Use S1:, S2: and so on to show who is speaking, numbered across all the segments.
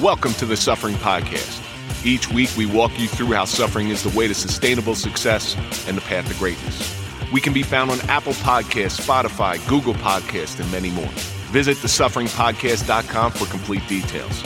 S1: Welcome to the Suffering Podcast. Each week, we walk you through how suffering is the way to sustainable success and the path to greatness. We can be found on Apple Podcasts, Spotify, Google Podcasts, and many more. Visit thesufferingpodcast.com for complete details.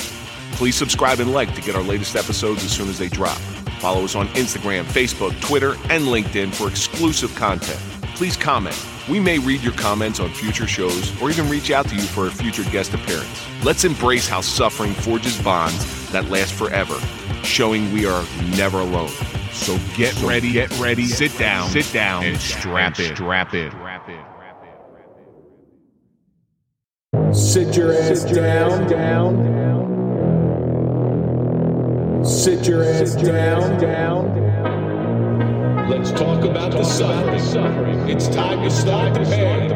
S1: Please subscribe and like to get our latest episodes as soon as they drop. Follow us on Instagram, Facebook, Twitter, and LinkedIn for exclusive content. Please comment. We may read your comments on future shows or even reach out to you for a future guest appearance. Let's embrace how suffering forges bonds that last forever, showing we are never alone. So get so ready, get ready, sit down, sit down, and strap in, strap in.
S2: Sit your ass down, down, down. Sit your ass down, down. Let's talk about the suffering. It's time to start the pain.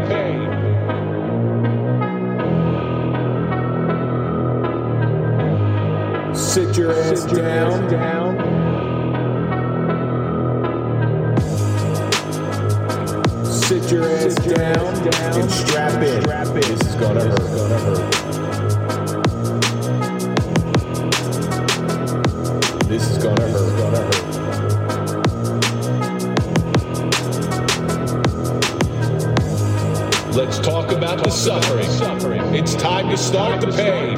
S2: Sit your ass down, down. Sit your ass down, down.
S3: And strap in.
S2: Strap in.
S3: This is gonna hurt. Gonna hurt. This is. Gonna hurt.
S2: Talk about the suffering. It's time to start the pain.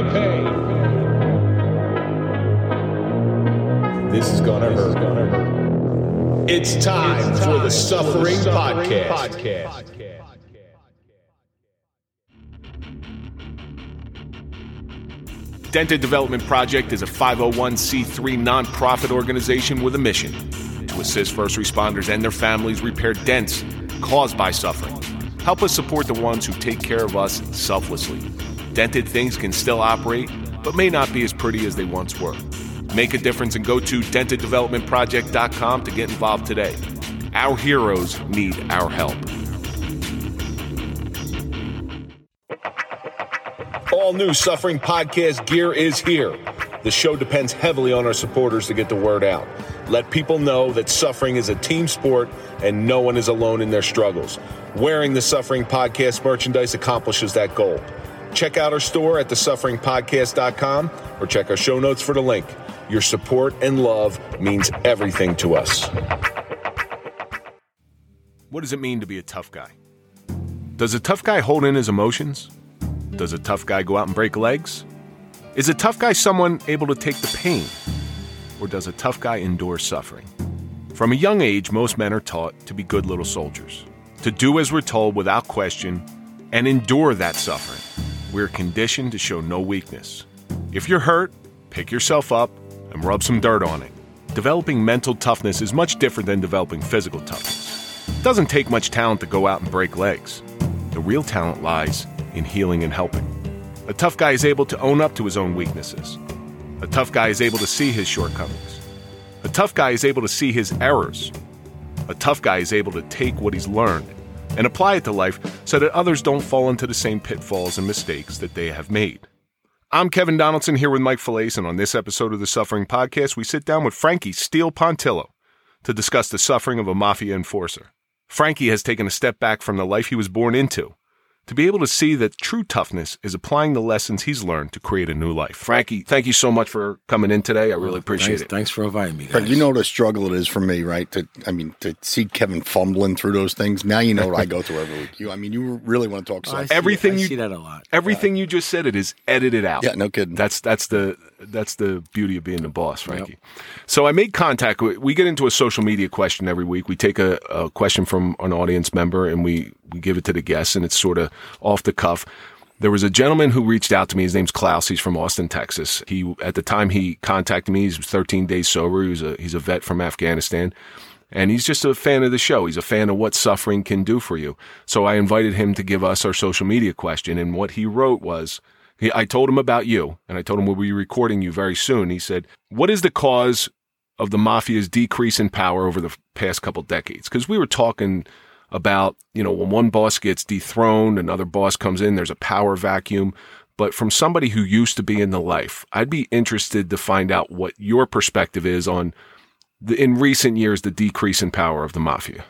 S3: This is gonna hurt. Gonna.
S2: It's time for the Suffering Podcast.
S1: Dented Development Project is a 501c3 nonprofit organization with a mission to assist first responders and their families repair dents caused by suffering. Help us support the ones who take care of us selflessly. Dented things can still operate, but may not be as pretty as they once were. Make a difference and go to denteddevelopmentproject.com to get involved today. Our heroes need our help. All new Suffering Podcast gear is here. The show depends heavily on our supporters to get the word out. Let people know that suffering is a team sport and no one is alone in their struggles. Wearing the Suffering Podcast merchandise accomplishes that goal. Check out our store at thesufferingpodcast.com or check our show notes for the link. Your support and love means everything to us. What does it mean to be a tough guy? Does a tough guy hold in his emotions? Does a tough guy go out and break legs? Is a tough guy someone able to take the pain? Or does a tough guy endure suffering? From a young age, most men are taught to be good little soldiers, to do as we're told without question, and endure that suffering. We're conditioned to show no weakness. If you're hurt, pick yourself up and rub some dirt on it. Developing mental toughness is much different than developing physical toughness. It doesn't take much talent to go out and break legs. The real talent lies in healing and helping. A tough guy is able to own up to his own weaknesses. A tough guy is able to see his shortcomings. A tough guy is able to see his errors. A tough guy is able to take what he's learned and apply it to life so that others don't fall into the same pitfalls and mistakes that they have made. I'm Kevin Donaldson here with Mike Failace, and on this episode of the Suffering Podcast, we sit down with Frankie Steel Pontillo to discuss the suffering of a mafia enforcer. Frankie has taken a step back from the life he was born into to be able to see that true toughness is applying the lessons he's learned to create a new life. Frankie, thank you so much for coming in today. I really appreciate
S4: thanks,
S1: it.
S4: Thanks for inviting me. Guys.
S5: Frank, you know the struggle it is for me, right? To I mean, to see Kevin fumbling through those things. Now you know what I go through every week. You, I mean, you really want to talk
S4: oh,
S5: I
S4: see,
S1: Everything
S4: I
S1: you-
S4: see that a lot.
S1: Everything you just said, it is edited out.
S5: Yeah, no kidding.
S1: That's that's the that's the beauty of being the boss, Frankie. So I made contact. with- We get into a social media question every week. We take a, a question from an audience member and we we give it to the guests, and it's sort of off the cuff. There was a gentleman who reached out to me. His name's Klaus. He's from Austin, Texas. He at the time he contacted me. He was 13 days sober. He was a he's a vet from Afghanistan. And he's just a fan of the show. He's a fan of what suffering can do for you. So I invited him to give us our social media question. And what he wrote was, he, I told him about you, and I told him we'll be recording you very soon. He said, What is the cause of the mafia's decrease in power over the past couple decades? Because we were talking about, you know, when one boss gets dethroned, another boss comes in, there's a power vacuum. But from somebody who used to be in the life, I'd be interested to find out what your perspective is on the, in recent years the decrease in power of the mafia.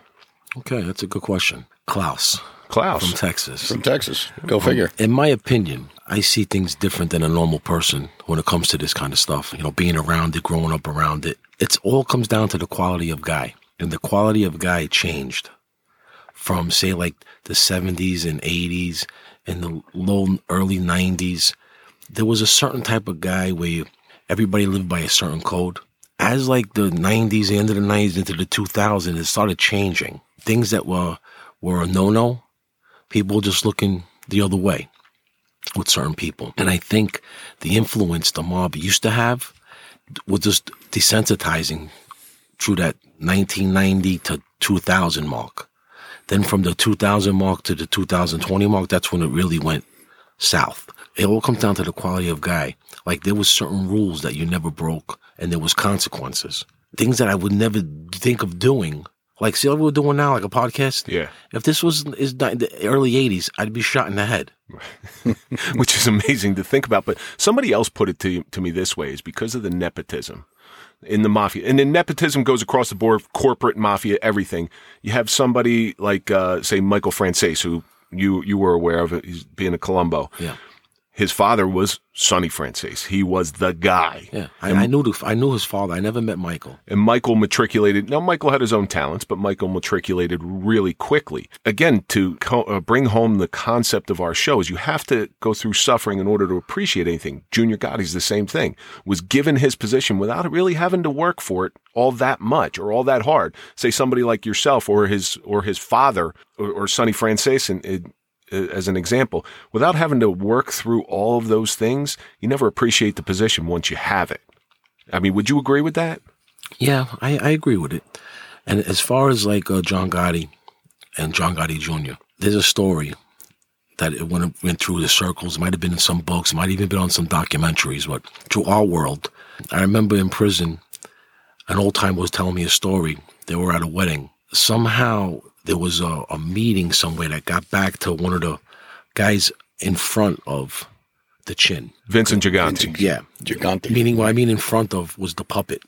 S4: Okay, that's a good question. Klaus
S1: Klaus.
S4: from Texas.
S5: From Texas. Go figure.
S4: In my opinion, I see things different than a normal person when it comes to this kind of stuff. You know, being around it, growing up around it. It's all comes down to the quality of guy. And the quality of guy changed from say like the 70s and 80s and the low early 90s. There was a certain type of guy where you, everybody lived by a certain code. As like the 90s, the end of the 90s into the 2000s, it started changing. Things that were were a no-no, people just looking the other way with certain people. And I think the influence the mob used to have was just desensitizing through that 1990 to 2000 mark. Then from the 2000 mark to the 2020 mark, that's when it really went south. It all comes down to the quality of guy. Like there was certain rules that you never broke and there was consequences. Things that I would never think of doing. Like see what we're doing now, like a podcast?
S1: Yeah.
S4: If this was is the early 80s, I'd be shot in the head.
S1: which is amazing to think about. But somebody else put it to, to me this way is because of the nepotism in the mafia. And then nepotism goes across the board, corporate mafia, everything. You have somebody like, uh, say, Michael Franzese, who you, you were aware of, he's being a Colombo.
S4: Yeah.
S1: His father was Sonny Franzese. He was the guy.
S4: Yeah. I, I knew the, I knew his father. I never met Michael.
S1: And Michael matriculated. Now, Michael had his own talents, but Michael matriculated really quickly. Again, to co- uh, bring home the concept of our shows, you have to go through suffering in order to appreciate anything. Junior Gotti's the same thing. Was given his position without really having to work for it all that much or all that hard. Say somebody like yourself or his or his father or, or Sonny Franzese and. As an example, without having to work through all of those things, you never appreciate the position once you have it. I mean, would you agree with that?
S4: Yeah, I, I agree with it. And as far as like uh, John Gotti and John Gotti Jr., there's a story that it went, went through the circles. Might have been in some books, might even been on some documentaries, but to our world. I remember in prison, an old timer was telling me a story. They were at a wedding. Somehow there was a, a meeting somewhere that got back to one of the guys in front of the chin.
S1: Vincent Gigante.
S4: Yeah.
S5: Gigante.
S4: Meaning, what I mean in front of was the puppet.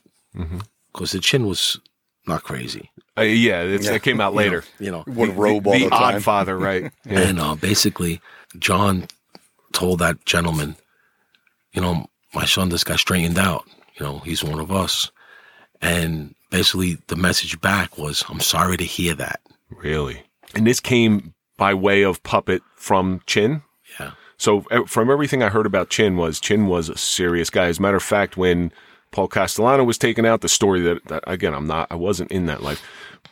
S4: Because the chin was not crazy.
S1: Uh, yeah, it's, it came out later.
S4: You know,
S5: Would robe all
S1: the
S5: the time.
S1: odd father, right? Yeah.
S4: And uh, basically, John told that gentleman, you know, my son just got straightened out. You know, he's one of us. And basically, the message back was, I'm sorry to hear that.
S1: Really? And this came by way of puppet from Chin.
S4: Yeah.
S1: So from everything I heard about Chin was Chin was a serious guy. As a matter of fact, when Paul Castellano was taken out, the story that, that again I'm not I wasn't in that life,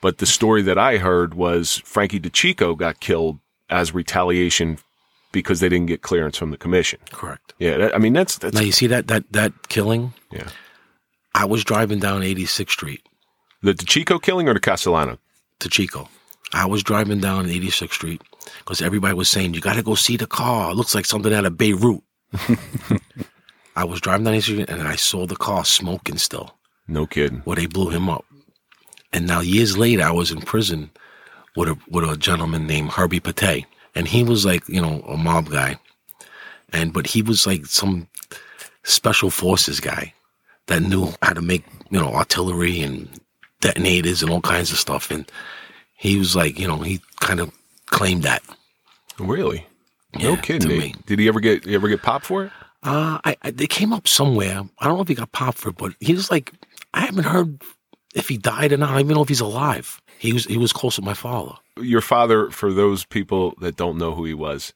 S1: but the story that I heard was Frankie DeCicco got killed as retaliation because they didn't get clearance from the commission.
S4: Correct.
S1: Yeah, that, I mean that's that's
S4: Now, you see that, that, that killing?
S1: yeah.
S4: I was driving down 86th Street
S1: The DeCicco killing or the Castellano?
S4: to Chico. I was driving down 86th Street because everybody was saying, you got to go see the car. It looks like something out of Beirut. I was driving down 86th Street and I saw the car smoking still.
S1: No kidding.
S4: where they blew him up. And now years later, I was in prison with a with a gentleman named Herbie Pate, and he was like you know a mob guy, and but he was like some special forces guy that knew how to make you know artillery and detonators and all kinds of stuff, and he was like you know he kind of claimed that.
S1: Really? No
S4: Yeah,
S1: kidding. Did,
S4: me.
S1: did he ever get you ever get popped for it?
S4: Uh, I, I they came up somewhere. I don't know if he got popped for it, but he was like, I haven't heard if he died or not. I don't even know if he's alive. He was he was close with my father.
S1: Your father, for those people that don't know who he was,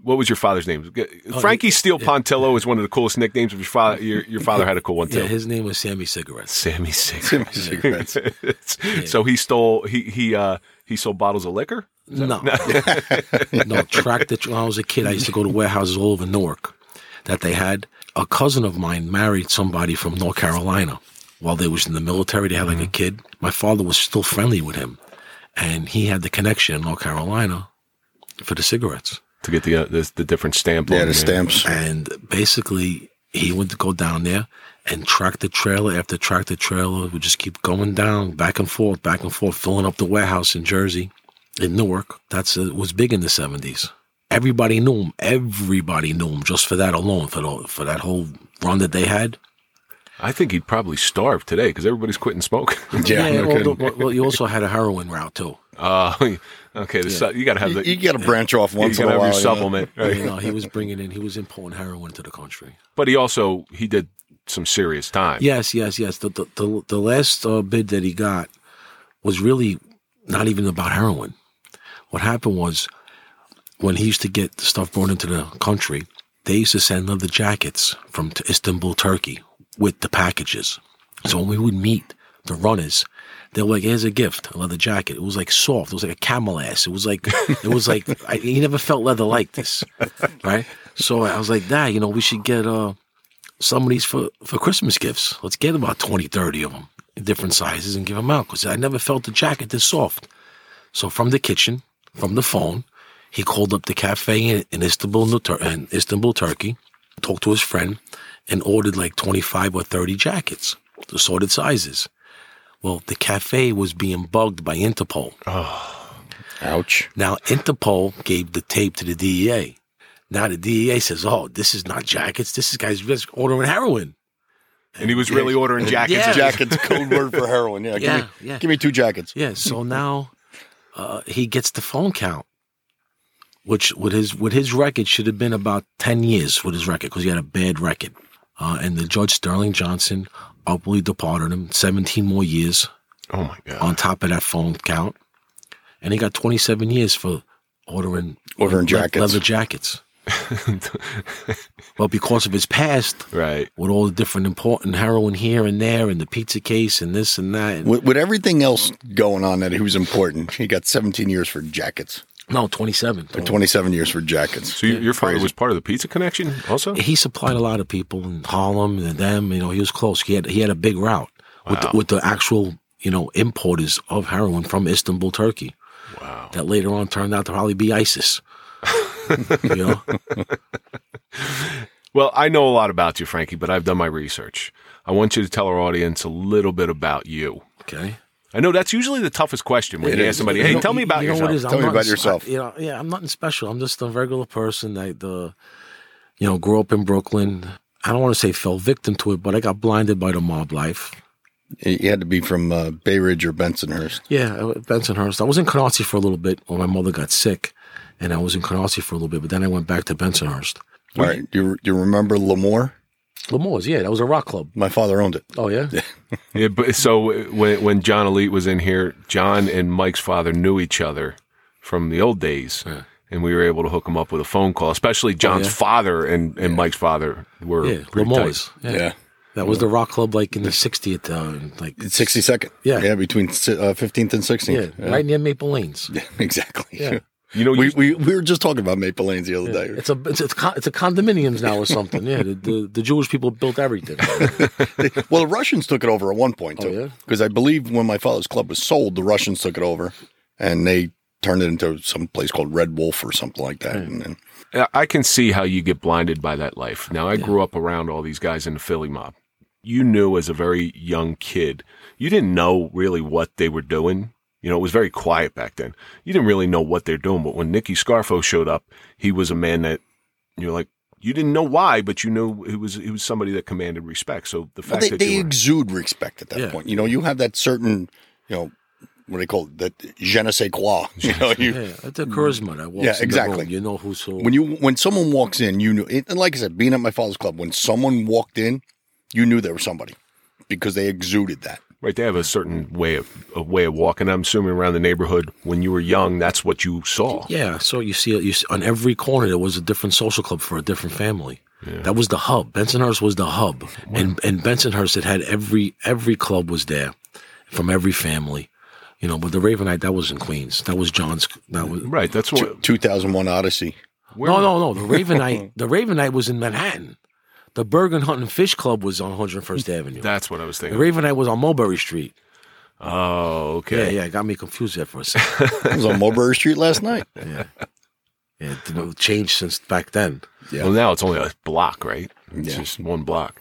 S1: what was your father's name? Frankie Steel Pontillo is one of the coolest nicknames. Of your father, your, your father had a cool one too.
S4: Yeah, his name was Sammy Cigarettes.
S1: Sammy Cigarettes.
S5: Cigarettes.
S1: So he stole he he uh he sold bottles of liquor.
S4: No, no. Tractor. When I was a kid, I used to go to warehouses all over Newark that they had. A cousin of mine married somebody from North Carolina. While they was in the military, they had like a kid. My father was still friendly with him, and he had the connection in North Carolina for the cigarettes.
S1: To get the uh, the, the different stamp.
S5: Yeah,
S1: on
S5: the
S1: it.
S5: stamps.
S4: And basically, he went to go down there and tractor trailer after tractor trailer would just keep going down, back and forth, back and forth, filling up the warehouse in Jersey, in Newark. That's uh, was big in the seventies. Everybody knew him. Everybody knew him just for that alone, for the, for that whole run that they had.
S1: I think he'd probably starve today because everybody's quitting smoke.
S5: Yeah, no
S4: well, the- well, you also had a heroin route too.
S1: Uh, Okay, the su- you got to have the,
S5: You,
S1: the
S5: got to branch off once
S1: you
S5: in a
S1: to have
S5: while.
S1: your
S5: you know?
S1: supplement. right?
S4: You know, he was bringing in, he was importing heroin into the country.
S1: But he also he did some serious time.
S4: Yes, yes, yes. The the the, the last uh, bid that he got was really not even about heroin. What happened was when he used to get the stuff brought into the country, they used to send leather jackets from Istanbul, Turkey, with the packages. So when we would meet the runners, they were like, "Here's a gift, a leather jacket." It was like soft. It was like a camel ass. It was like it was like I, he never felt leather like this, right? So I was like, "Dad, you know, we should get uh." some of these for, for Christmas gifts. Let's get about 20, 30 of them in different sizes and give them out because I never felt the jacket this soft. So from the kitchen, from the phone, he called up the cafe in, in Istanbul, in Istanbul, Turkey, talked to his friend, and ordered like 25 or 30 jackets, assorted sizes. Well, the cafe was being bugged by Interpol.
S5: Ouch.
S4: Now, Interpol gave the tape to the DEA. Now the DEA says, "Oh, this is not jackets. This is guys just ordering heroin."
S1: And he was really ordering jackets.
S4: Yeah.
S5: Jackets, code word for heroin. Yeah, give,
S4: Yeah,
S5: me,
S4: yeah.
S5: give me two jackets.
S4: Yeah. So now uh, he gets the phone count, which with his with his record should have been about ten years with his record because he had a bad record. Uh, and the judge Sterling Johnson upwardly departed him seventeen more years
S1: Oh my god.
S4: on top of that phone count, and he got twenty seven years for ordering
S5: Ordering jackets.
S4: leather jackets. well, because of his past,
S1: Right.
S4: with all the different important heroin here and there, and the pizza case, and this and that. And,
S5: With, with everything else going on that he was important, he got 17 years for jackets,
S4: no, twenty seven.
S5: or 27 years for jackets.
S1: So your your father
S5: Crazy.
S1: was part of the pizza connection also?
S4: he supplied a lot of people in Harlem and them. You know, he was close. He had he had a big route with the, with the actual you know importers of heroin from Istanbul, Turkey.
S1: Wow.
S4: That later on turned out to probably be ISIS. you know,
S1: Well, I know a lot about you, Frankie, but I've done my research. I want you to tell our audience a little bit about you.
S4: okay.
S1: I know that's usually the toughest question when
S5: It
S1: you
S5: is.
S1: ask somebody,
S4: You
S1: "Hey,
S4: know-
S1: tell me about
S4: you know
S1: yourself."
S4: what it is?
S5: Tell me
S4: I'm
S5: about
S4: nothing-
S5: yourself.
S4: I- you know, yeah, I'm nothing special. I'm just a regular person that the, you know, grew up in Brooklyn. I don't want to say fell victim to it, but I got blinded by the mob life.
S5: You had to be from uh, Bay Ridge or Bensonhurst.
S4: Yeah, uh, Bensonhurst. I was in Canarsie for a little bit when my mother got sick, and I was in Canarsie for a little bit, but then I went back to Bensonhurst.
S5: All right. Do you, do you remember L'Amour?
S4: L'Amour's, yeah, that was a rock club.
S5: My father owned it.
S4: Oh yeah,
S1: Yeah, but so when when John Alite was in here, John and Mike's father knew each other from the old days, and we were able to hook him up with a phone call. Especially John's
S4: yeah?
S1: father and, and Mike's father were
S4: yeah,
S1: pretty
S4: L'Amour's.
S1: tight.
S4: Yeah. that was the rock club like in the 60th, uh, like
S5: 62nd.
S4: Yeah.
S5: Yeah, between si- uh, 15th and 16th.
S4: yeah, right near Maple Lanes.
S5: Yeah, exactly.
S4: Yeah.
S1: You know,
S5: We,
S1: you-
S5: we, we were just talking about Maple Lanes the other day.
S4: It's a it's a con- it's a condominiums now or something. Yeah, the, the, the Jewish people built everything.
S5: Well, the Russians took it over at one point, oh, too.
S4: Oh, yeah?
S5: Because I believe when my father's club was sold, the Russians took it over and they turned it into some place called Red Wolf or something like that. And then,
S1: I can see how you get blinded by that life. Now, I grew up around all these guys in the Philly mob. You knew as a very young kid, you didn't know really what they were doing. You know, it was very quiet back then. You didn't really know what they're doing. But when Nicky Scarfo showed up, he was a man that you're like, you didn't know why, but you knew he was he was somebody that commanded respect. So the
S5: well,
S1: fact
S5: they,
S1: that
S5: they
S1: you were,
S5: exude respect at that
S4: Yeah.
S5: point. You know, you have that certain, you know, what do they call it? That je ne sais quoi. You know, you,
S4: Yeah, it's a charisma that walks
S5: Yeah,
S4: in the
S5: exactly.
S4: room. You know who's who.
S5: when you when someone walks in, you knew. And like I said, being at my father's club, when someone walked in, you knew there was somebody because they exuded that.
S1: Right, they have a certain way of a way of walking. I'm assuming around the neighborhood when you were young, that's what you saw.
S4: Yeah, so you see, you see on every corner there was a different social club for a different family. That was the hub. Bensonhurst was the hub, and and Bensonhurst it had every every club was there, from every family, you know. But the Ravenite that was in Queens. That was John's. That was
S1: Right, that's what.
S5: 2001 Odyssey.
S4: no, no, no. The Ravenite, the Ravenite was in Manhattan. The Bergin Hunting Fish Club was on 101st Avenue.
S1: That's what I was
S4: the
S1: thinking.
S4: Ravenite was on Mulberry Street.
S1: Oh, okay.
S4: Yeah, yeah. It got me confused there for a second.
S5: I was on Mulberry Street last night.
S4: yeah, yeah. It didn't change since back then.
S5: Yeah.
S1: Well, now it's only a block, right? It's
S5: Yeah.
S1: just one block.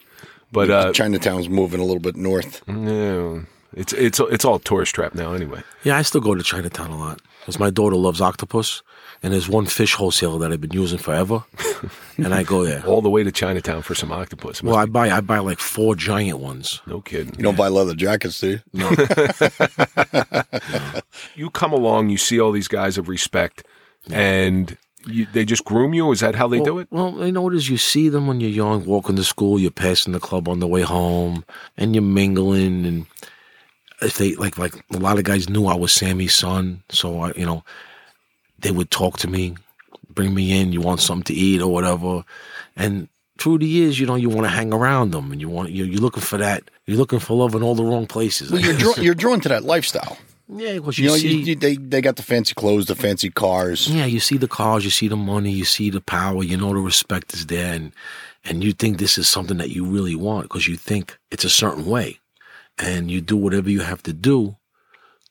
S1: But uh,
S5: Chinatown's moving a little bit north.
S1: yeah, It's it's it's all tourist trap now anyway.
S4: Yeah, I still go to Chinatown a lot because my daughter loves octopus, and there's one fish wholesaler that I've been using forever, and I go there.
S1: All the way to Chinatown for some octopus. Must
S4: Well, I buy I buy like four giant ones.
S1: no kidding.
S5: You don't buy leather jackets, do you?
S4: No,
S1: you come along, you see all these guys of respect, and you, they just groom you. Is that how they
S4: well,
S1: do it?
S4: Well, you know what is? You see them when you're young, walking to school. You're passing the club on the way home, and you're mingling. And if they like, like a lot of guys knew I was Sammy's son, so I, you know, they would talk to me, bring me in. You want something to eat or whatever, and through the years, you know, you want to hang around them, and you want you're, you're looking for that. You're looking for love in all the wrong places.
S5: Well, you're drawn, you're drawn to that lifestyle.
S4: yeah, because
S5: You
S4: you,
S5: know,
S4: see.
S5: you, you, they they got the fancy clothes, the fancy cars.
S4: Yeah, you see the cars, you see the money, you see the power, you know the respect is there, and and you think this is something that you really want because you think it's a certain way, and you do whatever you have to do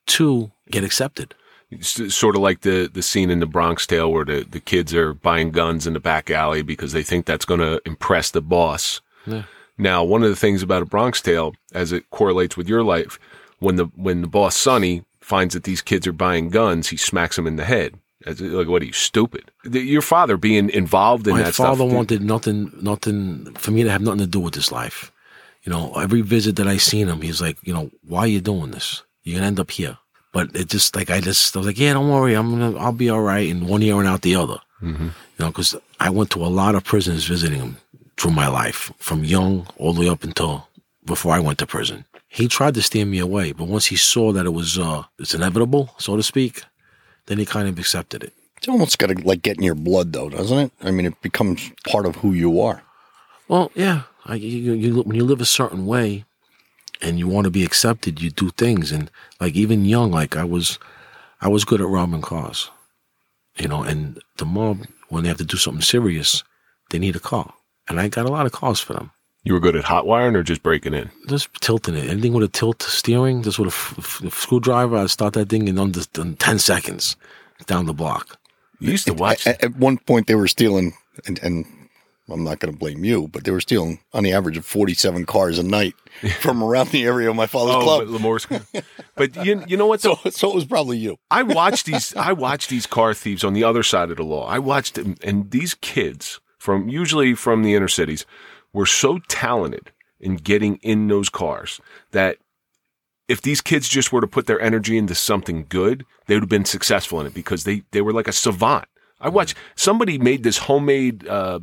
S4: to get accepted.
S1: It's sort of like the the scene in the Bronx Tale where the, the kids are buying guns in the back alley because they think that's going to impress the boss.
S4: Yeah.
S1: Now, one of the things about a Bronx Tale, as it correlates with your life, when the when the boss Sonny finds that these kids are buying guns, he smacks them in the head. As, like, what are you stupid? The, your father being involved in
S4: My
S1: that My
S4: father
S1: stuff.
S4: wanted nothing, nothing for me to have nothing to do with this life. You know, every visit that I seen him, he's like, you know, why are you doing this? You're gonna end up here. But it just like I just I was like, yeah, don't worry, I'm gonna I'll be all right. in one ear and out the other.
S1: Mm-hmm.
S4: You know, because I went to a lot of prisons visiting him through my life, from young all the way up until before I went to prison. He tried to steer me away, but once he saw that it was uh it's inevitable, so to speak, then he kind of accepted it.
S5: It's almost got to like get in your blood, though, doesn't it? I mean, it becomes part of who you are.
S4: Well, yeah, I, you, you, when you live a certain way and you want to be accepted, you do things. And like even young, like I was, I was good at robbing cars, you know. And the mob, when they have to do something serious, they need a car, and I got a lot of calls for them.
S1: you were good at hot wiring or just breaking in?
S4: Just tilting it. Anything with a tilt steering, just with a, f- f- screwdriver, I'd start that thing in under in ten seconds down the block.
S1: You used to watch.
S5: At, at one point, they were stealing, and, and I'm not going to blame you, but they were stealing on the average of 47 cars a night from around the area of my father's
S1: oh,
S5: club.
S1: but L'Amour's. but you, you know what? Though?
S5: So, so it was probably you.
S1: I watched these. I watch these car thieves on the other side of the law. I watched them, and these kids from usually from the inner cities were so talented in getting in those cars that if these kids just were to put their energy into something good, they would have been successful in it because they they were like a savant. I watched somebody made this homemade uh,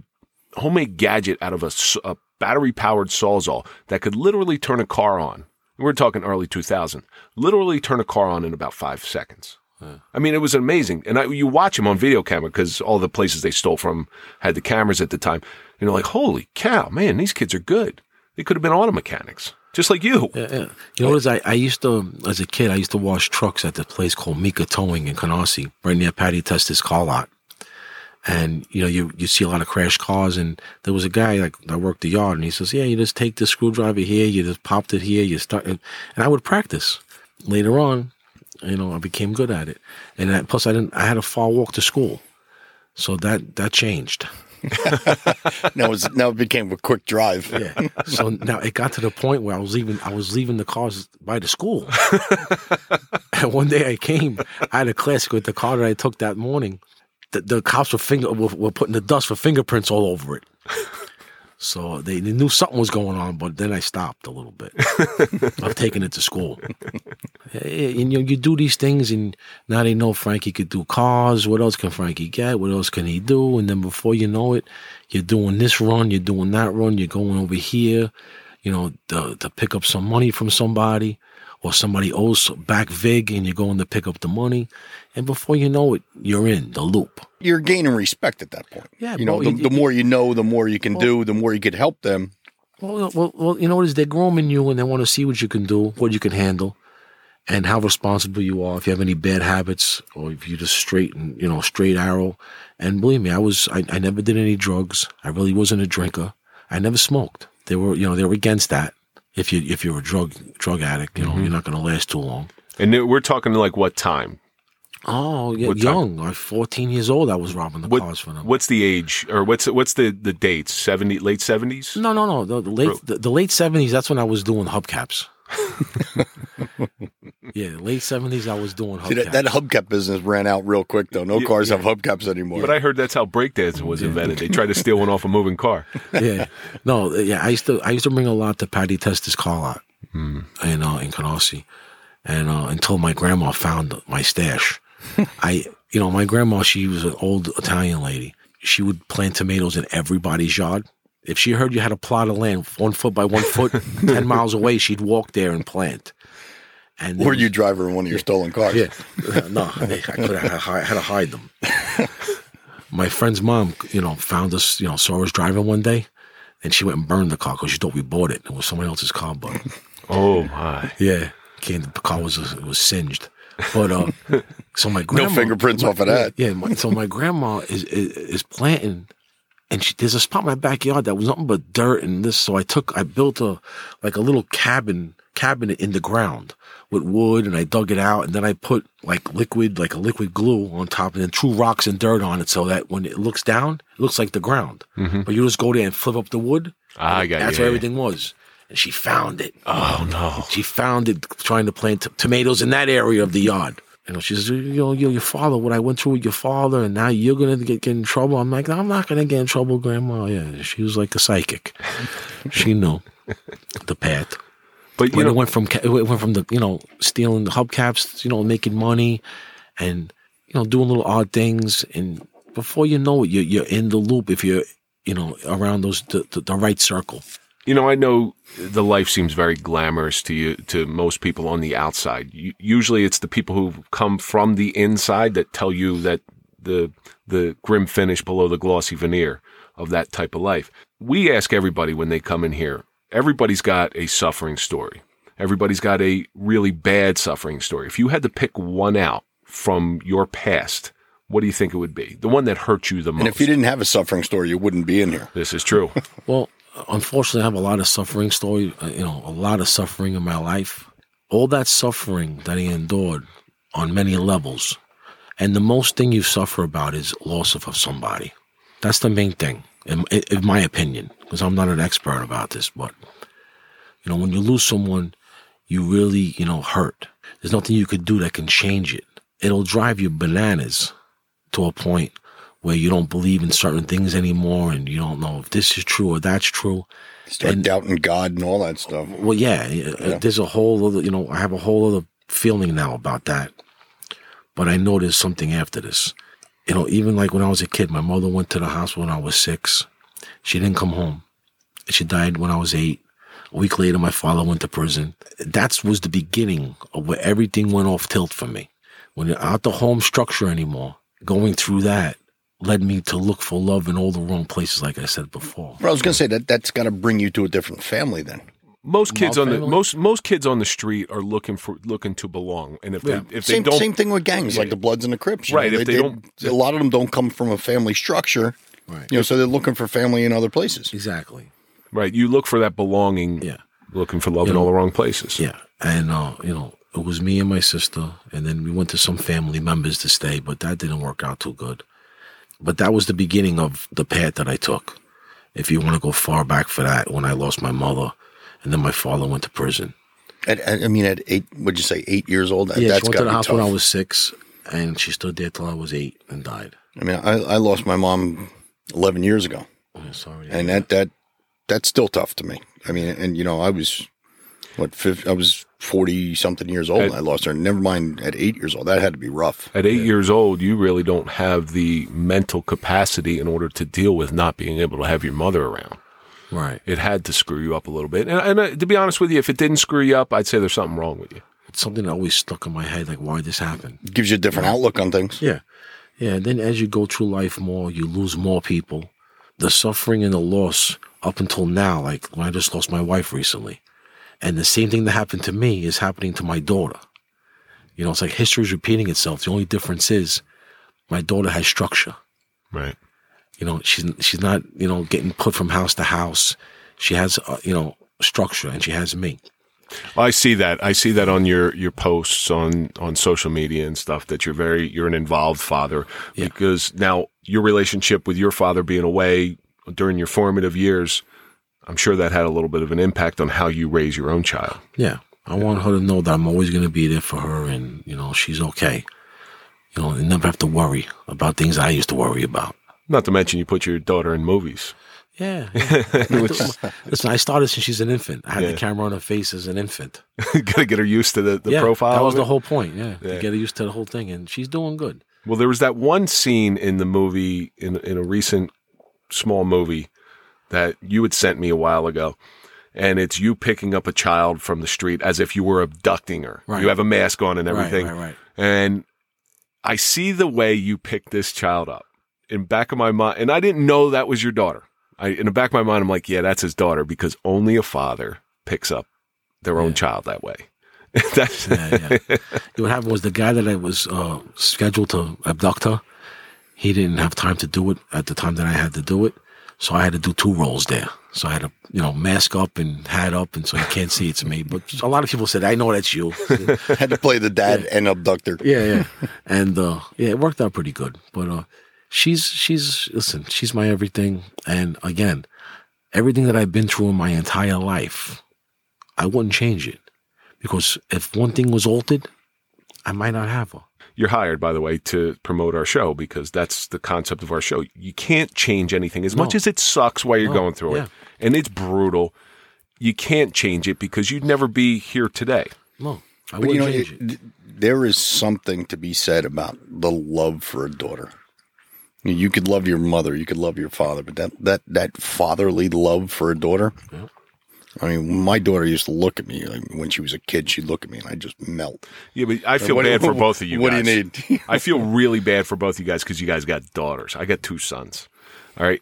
S1: homemade gadget out of a battery powered sawzall that could literally turn a car on. We're talking early 2000. Literally turn a car on in about five seconds. I mean, it was amazing. And I, you watch them on video camera because all the places they stole from had the cameras at the time. And you're like, holy cow, man, these kids are good. They could have been auto mechanics, just like you.
S4: Yeah, yeah. You know what is? I, I used to, as a kid, I used to wash trucks at the place called Mika Towing in Canarsie, right near Patty Testa's car lot. And you know, you you see a lot of crash cars, and there was a guy like that worked the yard, and he says, "Yeah, you just take the screwdriver here, you just popped it here, you start." And I would practice. Later on, you know, I became good at it, and I, plus I didn't. I had a far walk to school, so that that changed.
S5: Now, it was, now it became a quick drive.
S4: Yeah. So now it got to the point where I was leaving. I was leaving the cars by the school. and one day I came. I had a class with the car that I took that morning. The, the cops were finger were, were putting the dust for fingerprints all over it. So they, they knew something was going on, but then I stopped a little bit of taking it to school. And you, you do these things, and now they know Frankie could do cars. What else can Frankie get? What else can he do? And then before you know it, you're doing this run, you're doing that run, you're going over here, you know, to, to pick up some money from somebody, or somebody owes back Vig, and you're going to pick up the money. And before you know it, you're in the loop.
S5: You're gaining respect at that point.
S4: Yeah,
S5: You know,
S4: but
S5: the,
S4: you-
S5: the more you know, the more you can do, the more you could help them.
S4: Well, well, well, you know what is? They're grooming you, and they want to see what you can do, what you can handle, and how responsible you are. If you have any bad habits, or if you just straight and you know straight arrow. And believe me, I was I, I never did any drugs. I really wasn't a drinker. I never smoked. They were you know they were against that. If you if you're a drug drug addict, you know mm-hmm. you're not going to last too long.
S1: And we're talking like what time?
S4: Oh, yeah,
S1: What time?
S4: young, like 14 years old. I was robbing the
S1: What,
S4: cars for them.
S1: what's the age or what's what's the the dates? Seventy late seventies.
S4: No, no, no. The, the late the, the late seventies. That's when I was doing hubcaps. Yeah, late seventies, I was doing
S5: See, that, that hubcap business ran out real quick, though. No
S1: Yeah,
S5: cars
S1: yeah.
S5: have hubcaps anymore.
S1: But I heard that's how breakdancing was invented. They tried to steal one off a moving car.
S4: yeah, no, yeah. I used to I used to bring a lot to Patty Testa's car lot,
S1: Hmm.
S4: in uh, in Canarsie, and uh, until my grandma found my stash, I you know my grandma she was an old Italian lady. She would plant tomatoes in everybody's yard. If she heard you had a plot of land one foot by one foot, ten miles away, she'd walk there and plant. And there
S5: or you drive her in one of your stolen cars.
S4: yeah, no, I could have had to hide them. My friend's mom, you know, found us, you know, saw us driving one day, and she went and burned the car because she thought we bought it. It was someone else's car, but
S1: Oh my!
S4: yeah, came the car was was singed. But uh, so my grandma,
S5: No fingerprints off of that.
S4: yeah. My, so my grandma is, is is planting, and she, there's a spot in my backyard that was nothing but dirt and this. So I took, I built a like a little cabin cabinet in the ground with wood, and I dug it out, and then I put like liquid, like a liquid glue on top, and then threw rocks and dirt on it, so that when it looks down, it looks like the ground. But you just go there and flip up the wood.
S1: I got
S4: That's
S1: you.
S4: where everything was. And she found it.
S1: Oh no!
S4: She found it trying to plant t- tomatoes in that area of the yard. You know, she says, you know, your, your father, what I went through with your father, and now you're going to get, get in trouble. I'm like, I'm not going to get in trouble, Grandma. Yeah, she was like a psychic. she knew the path.
S1: But you
S4: When
S1: know,
S4: it went from it went from the you know stealing the hubcaps, you know, making money, and you know doing little odd things, and before you know it, you're you're in the loop if you're you know around those the, the, the right circle.
S1: You know, I know the life seems very glamorous to you, to most people on the outside. U- Usually, it's the people who come from the inside that tell you that the the grim finish below the glossy veneer of that type of life. We ask everybody when they come in here. Everybody's got a suffering story. Everybody's got a really bad suffering story. If you had to pick one out from your past, what do you think it would be? The one that hurt you the most.
S5: And if you didn't have a suffering story, you wouldn't be in here.
S1: this is true.
S4: Well, unfortunately, I have a lot of suffering story. uh, You know, a lot of suffering in my life. All that suffering that I endured on many levels, and the most thing you suffer about is loss of, of somebody. That's the main thing, in, in my opinion, because I'm not an expert about this. But you know, when you lose someone, you really, you know, hurt. There's nothing you could do that can change it. It'll drive you bananas to a point where you don't believe in certain things anymore and you don't know if this is true or that's true.
S5: Start
S4: And-
S5: doubting God and all that stuff.
S4: Well, yeah, uh, there's a whole other, you know, I have a whole other feeling now about that. But I know there's something after this. You know, even like when I was a kid, my mother went to the hospital when I was six. She didn't come home. She died when I was eight. A week later, my father went to prison. That was the beginning of where everything went off tilt for me. When you're out the home structure anymore, going through that led me to look for love in all the wrong places, like I said before.
S5: But I was going to say that that's got to bring you to a different family then.
S1: most kids on the most most kids on the street are looking for looking to belong, and if
S4: Yeah.
S1: they if
S5: Same,
S1: they don't,
S5: same thing with gangs, like the Bloods and the Crips.
S1: Right,
S5: know,
S1: if they don't-
S5: a lot of them don't come from a family structure.
S4: Right.
S5: You know, so they're looking for family in other places.
S4: Exactly.
S1: right, you look for that belonging,
S4: Yeah.
S1: looking for love in
S4: You
S1: all the wrong places.
S4: Yeah, and uh, you know, it was me and my sister, and then we went to some family members to stay, but that didn't work out too good. But that was the beginning of the path that I took. If you want to go far back for that, when I lost my mother, and then my father went to prison.
S5: At, at- I mean, at eight, would you say eight years old?
S4: Yeah,
S5: that's
S4: she went to the hospital when I was six, and she stood there till I was eight and died.
S5: I mean, I, I lost my mom eleven years ago,
S4: I'm sorry.
S5: and that that that's still tough to me. I mean, and you know, I was what fif- I was forty something years old.
S1: At-
S5: and I lost her. Never mind at eight years old. That had to be rough.
S1: At eight years old, you really don't have the mental capacity in order to deal with not being able to have your mother around.
S4: right.
S1: It had to screw you up a little bit. And, and uh, to be honest with you, if it didn't screw you up, I'd say there's something wrong with you.
S4: It's something that always stuck in my head, like why this happened.
S5: It gives you a different outlook on things.
S4: Yeah. Yeah. And then as you go through life more, you lose more people. The suffering and the loss up until now, like when I just lost my wife recently. And the same thing that happened to me is happening to my daughter. You know, it's like history is repeating itself. The only difference is my daughter has structure.
S1: Right.
S4: You know, she's she's not, you know, getting put from house to house. She has, uh, you know, structure and she has me.
S1: I see that. I see that on your, your posts on, on social media and stuff that you're very, you're an involved father
S4: Yeah.
S1: because now your relationship with your father being away during your formative years, I'm sure that had a little bit of an impact on how you raise your own child.
S4: Yeah. I want her to know that I'm always going to be there for her, and you know she's okay. You know, never have to worry about things I used to worry about.
S1: Not to mention you put your daughter in movies.
S4: Yeah. yeah. Do- Listen, I started since she's an infant. I had
S1: Yeah.
S4: the camera on her face as an infant.
S1: Got to get her used to the, the
S4: yeah,
S1: profile.
S4: That was the whole point. Yeah,
S1: Yeah.
S4: to get her used to the whole thing, and she's doing good.
S1: Well, there was that one scene in the movie in in a recent small movie that you had sent me a while ago, and it's you picking up a child from the street as if you were abducting her.
S4: Right.
S1: You have a mask on and everything,
S4: Right, right, right.
S1: and I see the way you picked this child up in back of my mind, and I didn't know that was your daughter. I in the back of my mind, I'm like, yeah, that's his daughter because only a father picks up their own child that way. that's
S4: Yeah, yeah. what happened was the guy that I was uh, scheduled to abduct her, he didn't have time to do it at the time that I had to do it. So I had to do two roles there. So I had to, you know, mask up and hat up, and so you can't see it's me. But a lot of people said, "I know that's you."
S5: Had to play the dad and abductor.
S4: yeah, yeah, and uh, yeah, it worked out pretty good. But uh, she's she's listen, she's my everything. And again, everything that I've been through in my entire life, I wouldn't change it because if one thing was altered, I might not have her.
S1: You're hired, by the way, to promote our show because that's the concept of our show. You can't change anything as much as it sucks while you're
S4: No,
S1: going through
S4: yeah.
S1: it, and it's brutal. You can't change it because you'd never be here today.
S4: No, I
S5: But you
S4: wouldn't
S5: know,
S4: change it.
S5: it, there is something to be said about the love for a daughter. You, you could love your mother, you could love your father, but that that that fatherly love for a daughter. I mean, my daughter used to look at me like, when she was a kid. She'd look at me and I'd just melt.
S1: Yeah, but I feel bad for both of you.
S5: what do you need?
S1: I feel really bad for both of you guys because you guys got daughters. I got two sons. All right.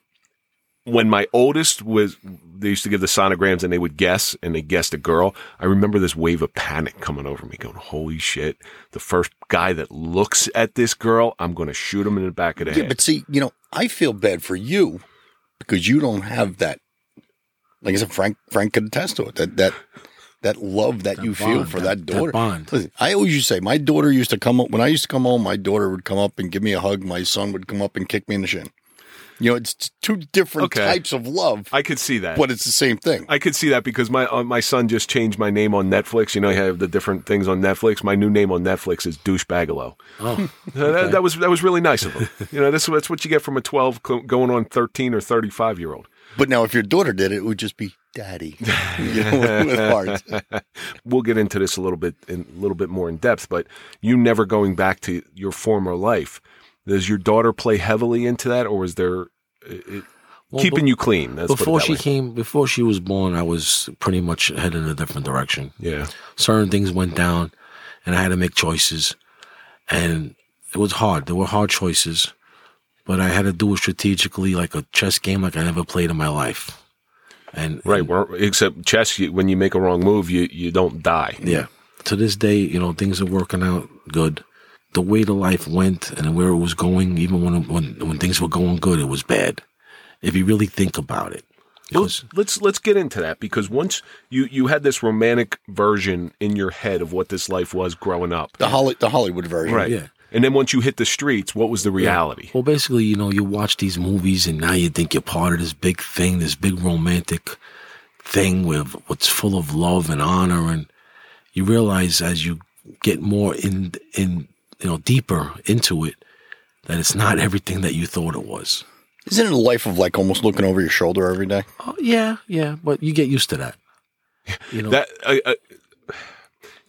S1: When my oldest was, they used to give the sonograms and they would guess, and they guessed a girl. I remember this wave of panic coming over me, going, "Holy shit! The first guy that looks at this girl, I'm going to shoot him in the back of the
S5: Yeah,
S1: head."
S5: but see, you know, I feel bad for you because you don't have that. Like I said, Frank Frank could attest to it. That that that love that, you feel for
S4: that-
S5: that, daughter.
S4: that bond.
S5: Listen, I always used to say my daughter used to come up when I used to come home. My daughter would come up and give me a hug. My son would come up and kick me in the shin. You know, it's two different
S1: Okay.
S5: types of love,
S1: I could see that.
S5: but it's the same thing.
S1: I could see that because my uh, my son just changed my name on Netflix. You know, you have the different things on Netflix. My new name on Netflix is Douchebagalo.
S4: Oh,
S1: Uh, that, that was that was really nice of him. You know, this that's what you get from a twelve going on thirteen or thirty five year old.
S5: But now, if your daughter did it, it would just be daddy. you know, with hearts.
S1: We'll get into this a little bit in a little bit more in depth. But you never going back to your former life. Does your daughter play heavily into that, or is there it,
S4: Well,
S1: keeping
S4: be-
S1: you clean? Let's
S4: before she
S1: way.
S4: came, before she was born, I was pretty much headed in a different direction.
S1: yeah,
S4: Certain things went down, and I had to make choices, and it was hard. There were hard choices, but I had to do it strategically, like a chess game, like I never played in my life. And
S1: right.
S4: and-
S1: Well, except chess, you, when you make a wrong move, you you don't die.
S4: Yeah. To this day, you know, things are working out good. The way the life went and where it was going, even when when when things were going good, it was bad. If you really think about it,
S1: Well,
S4: because
S1: let's let's get into that because once you you had this romantic version in your head of what this life was growing up,
S5: The Holly, the Hollywood version.
S1: right?
S4: yeah.
S1: And then once you hit the streets, what was the reality?
S4: well, basically, you know, you watch these movies and now you think you're part of this big thing, this big romantic thing with what's full of love and honor, and you realize as you get more in in you know deeper into it that it's not everything that you thought it was.
S5: Isn't it a life of like almost looking over your shoulder every day?
S4: Oh, yeah, yeah, but you get used to that. You know,
S1: That uh, uh,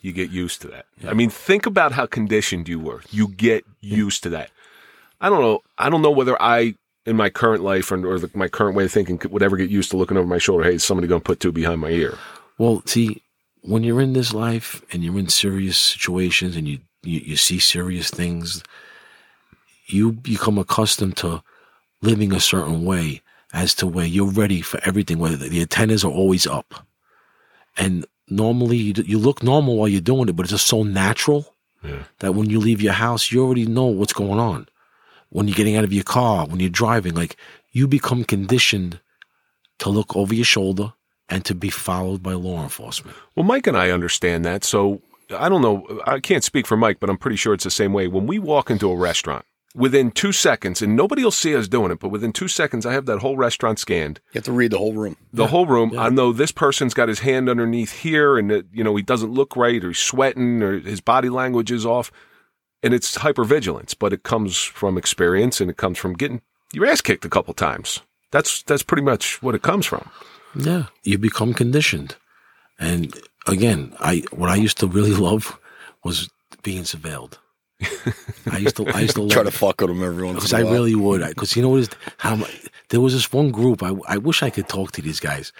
S1: you get used to that. I mean, think about how conditioned you were. You get used to that. I don't know. I don't know whether I, in my current life or, or the, my current way of thinking, could, would ever get used to looking over my shoulder. Hey, is somebody going to put two behind my ear?
S4: well, see, when you're in this life and you're in serious situations and you, you, you see serious things, you become accustomed to living a certain way as to where you're ready for everything, whether the antennas are always up. And normally you, you look normal while you're doing it, but it's just so natural that when you leave your house, you already know what's going on. When you're getting out of your car, when you're driving, like you become conditioned to look over your shoulder and to be followed by law enforcement.
S1: Well, Mike and I understand that. So I don't know. I can't speak for Mike, but I'm pretty sure it's the same way. When we walk into a restaurant, within two seconds, and nobody will see us doing it, but within two seconds, I have that whole restaurant scanned,
S5: You have to read the whole room.
S1: the whole room. I know this person's got his hand underneath here, and it, you know he doesn't look right, or he's sweating, or his body language is off, and it's hypervigilance. But it comes from experience, and it comes from getting your ass kicked a couple times. That's that's pretty much what it comes from.
S4: Yeah, you become conditioned. And again, I what I used to really love was being surveilled. I used to I used to
S5: Try to fuck with them every once
S4: because
S5: in
S4: I
S5: a while.
S4: really would. Because you know what is how mu- there was this one group. I I wish I could talk to these guys.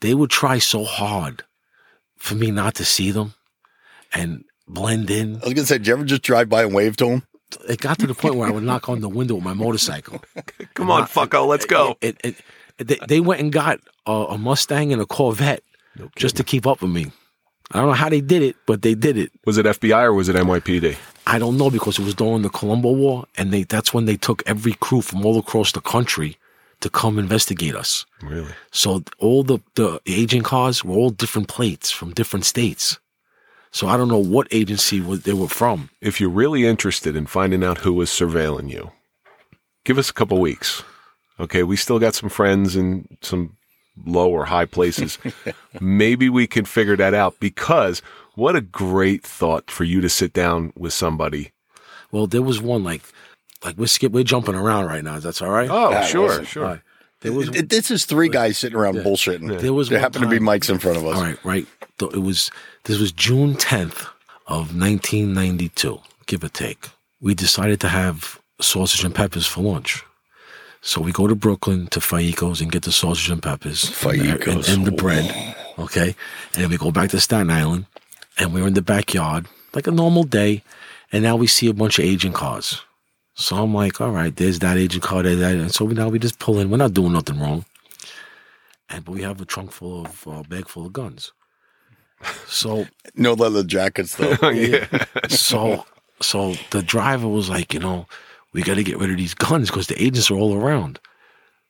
S4: They would try so hard for me not to see them and blend in.
S5: I was gonna say, did you ever just drive by and wave to them?
S4: It got to the point where I would knock on the window with my motorcycle.
S1: Come on, fucko, let's go.
S4: It, it, it- they, they went and got a, a Mustang and a Corvette just to keep up with me. I don't know how they did it, but they did it.
S1: Was it FBI or was it NYPD?
S4: I don't know because it was during the Colombo War, and they that's when they took every crew from all across the country to come investigate us.
S1: Really?
S4: So all the the agent cars were all different plates from different states. So I don't know what agency was they were from.
S1: If you're really interested in finding out who was surveilling you, give us a couple weeks. Okay, we still got some friends in some low or high places. Maybe we can figure that out because what a great thought for you to sit down with somebody.
S4: Well, there was one like like we're skip we're jumping around right now. That's all right.
S1: Oh,
S5: Yeah,
S1: sure,
S5: listen.
S1: sure.
S4: All right. There was
S5: It- This is three guys sitting around bullshitting.
S4: There was
S5: there
S4: one
S5: happened to be
S4: time-
S5: mics in front of us.
S4: All right, right. It was this was June tenth of nineteen ninety two, give or take. We decided to have sausage and peppers for lunch. So we go to Brooklyn to Faicco's and get the sausage and peppers and,
S5: Faicco's.
S4: and the bread. Okay. And then we go back to Staten Island and we were in the backyard like a normal day. And now we see a bunch of agent cars. So I'm like, all right, there's that agent car, there's that. And so now we just pull in. We're not doing nothing wrong. And but we have a trunk full of uh, bag full of guns. So
S5: No leather jackets though.
S1: yeah.
S4: so so the driver was like, you know, we got to get rid of these guns because the agents are all around.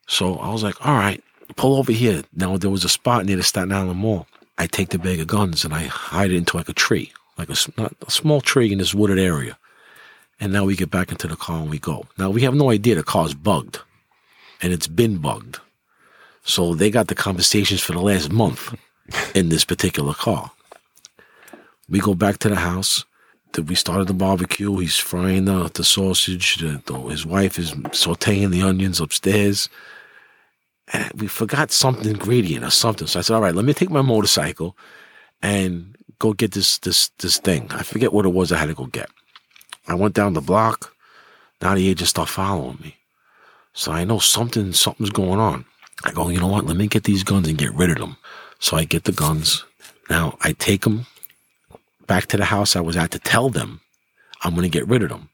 S4: So I was like, all right, pull over here. Now there was a spot near the Staten Island Mall. I take the bag of guns and I hide it into like a tree, like a, not, a small tree in this wooded area. And now we get back into the car and we go. Now we have no idea the car's bugged, and it's been bugged. So they got the conversations for the last month in this particular car. We go back to the house. We started the barbecue. He's frying the, the sausage. The, the, his wife is sauteing the onions upstairs. And we forgot something ingredient or something. So I said, "All right, let me take my motorcycle and go get this this this thing." I forget what it was. I had to go get. I went down the block. Now the agents start following me. So I know something something's going on. I go, you know what? Let me get these guns and get rid of them. So I get the guns. Now I take them back to the house I was at to tell them I'm going to get rid of them.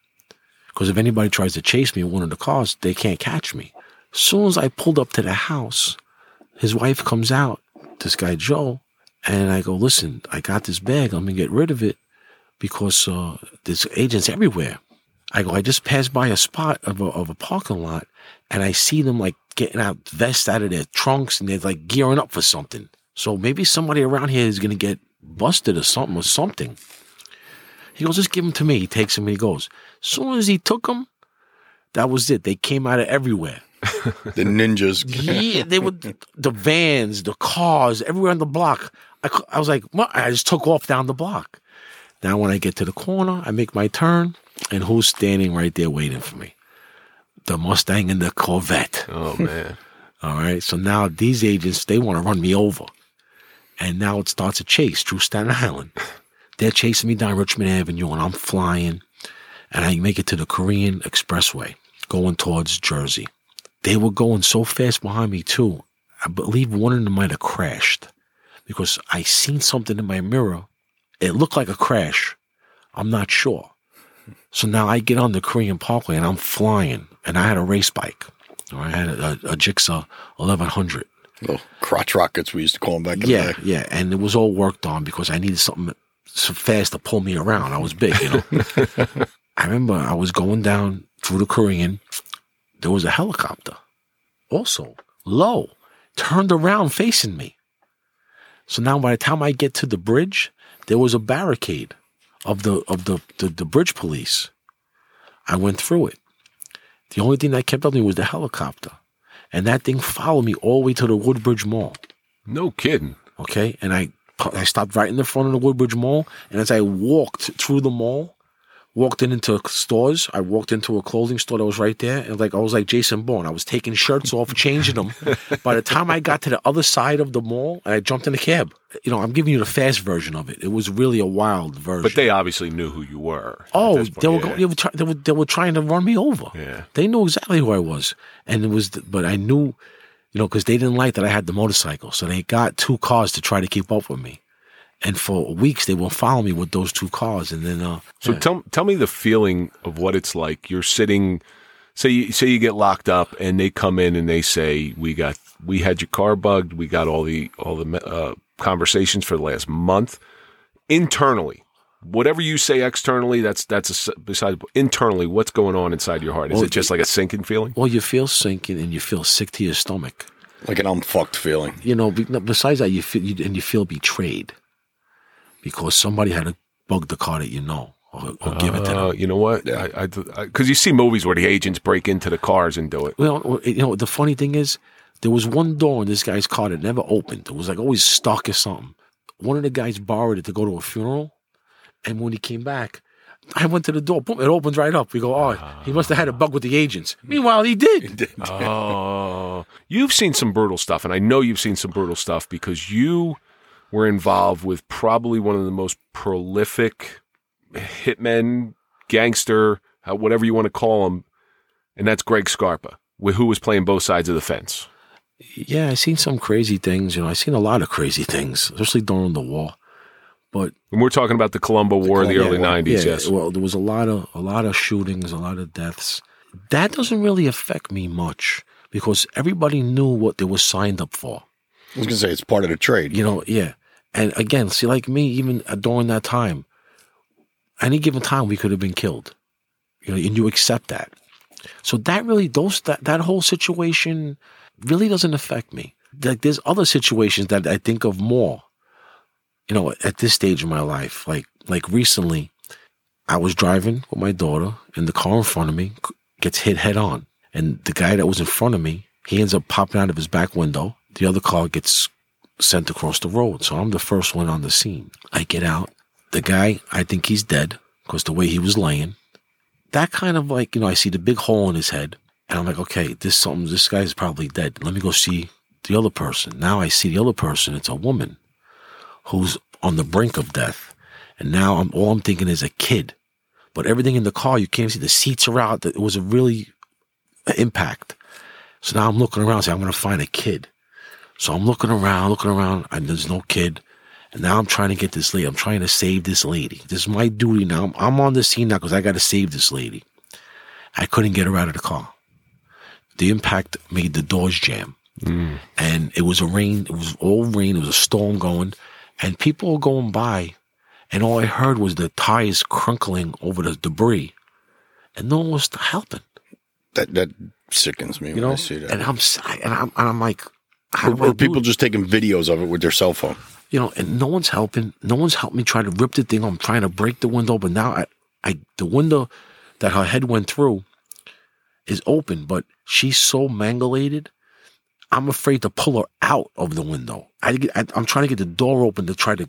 S4: Because if anybody tries to chase me in one of the cars, they can't catch me. Soon as I pulled up to the house, his wife comes out, this guy Joe, and I go, listen, I got this bag. I'm going to get rid of it because uh, there's agents everywhere. I go, I just passed by a spot of a, of a parking lot and I see them like getting out vests out of their trunks and they're like gearing up for something. So maybe somebody around here is going to get busted or something or something. He goes, just give them to me. He takes them and he goes. As soon as he took them, that was it. They came out of everywhere.
S5: The ninjas.
S4: Yeah, they were the vans, the cars, everywhere on the block. I, I was like? I just took off down the block. Now, when I get to the corner, I make my turn, and who's standing right there waiting for me? The Mustang and the Corvette.
S1: Oh man.
S4: All right. So now these agents, they want to run me over. And now it starts a chase through Staten Island. They're chasing me down Richmond Avenue and I'm flying. And I make it to the Korean Expressway going towards Jersey. They were going so fast behind me too. I believe one of them might have crashed because I seen something in my mirror. It looked like a crash. I'm not sure. So now I get on the Korean Parkway and I'm flying and I had a race bike. I had a, a, a Jigsaw 1100.
S5: Little crotch rockets we used to call them back in
S4: Yeah,
S5: the day.
S4: yeah. And it was all worked on because I needed something so fast to pull me around. I was big, you know. I remember I was going down through the Korean. There was a helicopter, also low, turned around facing me. So now by the time I get to the bridge, there was a barricade of the of the, the, the bridge police. I went through it. The only thing that kept up with me was the helicopter. And that thing followed me all the way to the Woodbridge Mall.
S1: No kidding.
S4: Okay. And I, I stopped right in the front of the Woodbridge Mall. And as I walked through the mall, walked in into stores, I walked into a clothing store that was right there. And like, I was like Jason Bourne. I was taking shirts off, changing them. By the time I got to the other side of the mall, I jumped in a cab. You know, I'm giving you the fast version of it. It was really a wild version.
S1: But they obviously knew who you were.
S4: Oh, they were,
S1: yeah.
S4: they were try- they were they were trying to run me over.
S1: Yeah.
S4: They knew exactly who I was, and it was. But I knew, you know, because they didn't like that I had the motorcycle, so they got two cars to try to keep up with me. And for weeks they will follow me with those two cars, and then uh,
S1: So
S4: yeah.
S1: tell tell me the feeling of what it's like. You're sitting, say you say you get locked up, and they come in and they say, "We got we had your car bugged. We got all the all the uh, conversations for the last month." Internally, whatever you say externally, that's that's a, s- besides internally. What's going on inside your heart? Is
S4: Well,
S1: it just like a sinking feeling?
S4: well, you feel sinking and you feel sick to your stomach.
S5: Like an I'm fucked feeling.
S4: You know, besides that, you feel you, and you feel betrayed because somebody had to bug the car that you know or, or give it to them.
S1: Uh, you know what? Because you see movies where the agents break into the cars and do it.
S4: Well, you know, the funny thing is, there was one door in this guy's car that never opened. It was like always stuck or something. One of the guys borrowed it to go to a funeral, and when he came back, I went to the door. Boom! It opens right up. We go, oh, he must have had a bug with the agents. Meanwhile, he did.
S1: Oh, you've seen some brutal stuff, and I know you've seen some brutal stuff because you were involved with probably one of the most prolific hitmen, gangster, uh, whatever you want to call him, and that's Greg Scarpa, who was playing both sides of the fence.
S4: Yeah, I've seen some crazy things. You know, I've seen a lot of crazy things, especially during the war. But
S1: And we're talking about the Colombo War of the
S5: Colombo
S1: early
S5: War.
S1: '90s.
S4: yeah,
S1: yes.
S4: well, there was a lot of a lot of shootings, a lot of deaths. That doesn't really affect me much because everybody knew what they were signed up for.
S5: I was gonna say it's part of the trade.
S4: You know, yeah. And again, see, like me, even during that time, any given time we could have been killed. You know, and you accept that. So that really, those that that whole situation really doesn't affect me. Like there's other situations that I think of more. You know, at this stage of my life, like like recently, I was driving with my daughter, and the car in front of me gets hit head on, and the guy that was in front of me, he ends up popping out of his back window. The other car gets sent across the road. So I'm the first one on the scene. I get out. The guy, I think he's dead because the way he was laying. That kind of like, you know, I see the big hole in his head. And I'm like, okay, this something, this guy's probably dead. Let me go see the other person. Now I see the other person. It's a woman who's on the brink of death. And now I'm all I'm thinking is a kid. But everything in the car, you can't see the seats are out. It was a really impact. So now I'm looking around, saying, I'm going to find a kid. So I'm looking around, looking around, and there's no kid. And now I'm trying to get this lady. I'm trying to save this lady. This is my duty now. I'm, I'm on the scene now because I got to save this lady. I couldn't get her out of the car. The impact made the doors jam. Mm. And it was a rain. It was all rain. It was a storm going. And people were going by. And all I heard was the tires crunkling over the debris. And no one was helping.
S5: That that sickens me
S4: You
S5: when
S4: know?
S5: I see that.
S4: And I'm, s- and I'm, and I'm like, how
S5: or, or people just taking videos of it with their cell phone.
S4: you know, and no one's helping. No one's helped me try to rip the thing. I'm trying to break the window, but now I, I, the window that her head went through is open, but she's so mangulated. I'm afraid to pull her out of the window. I, I, I'm trying to get the door open to try to.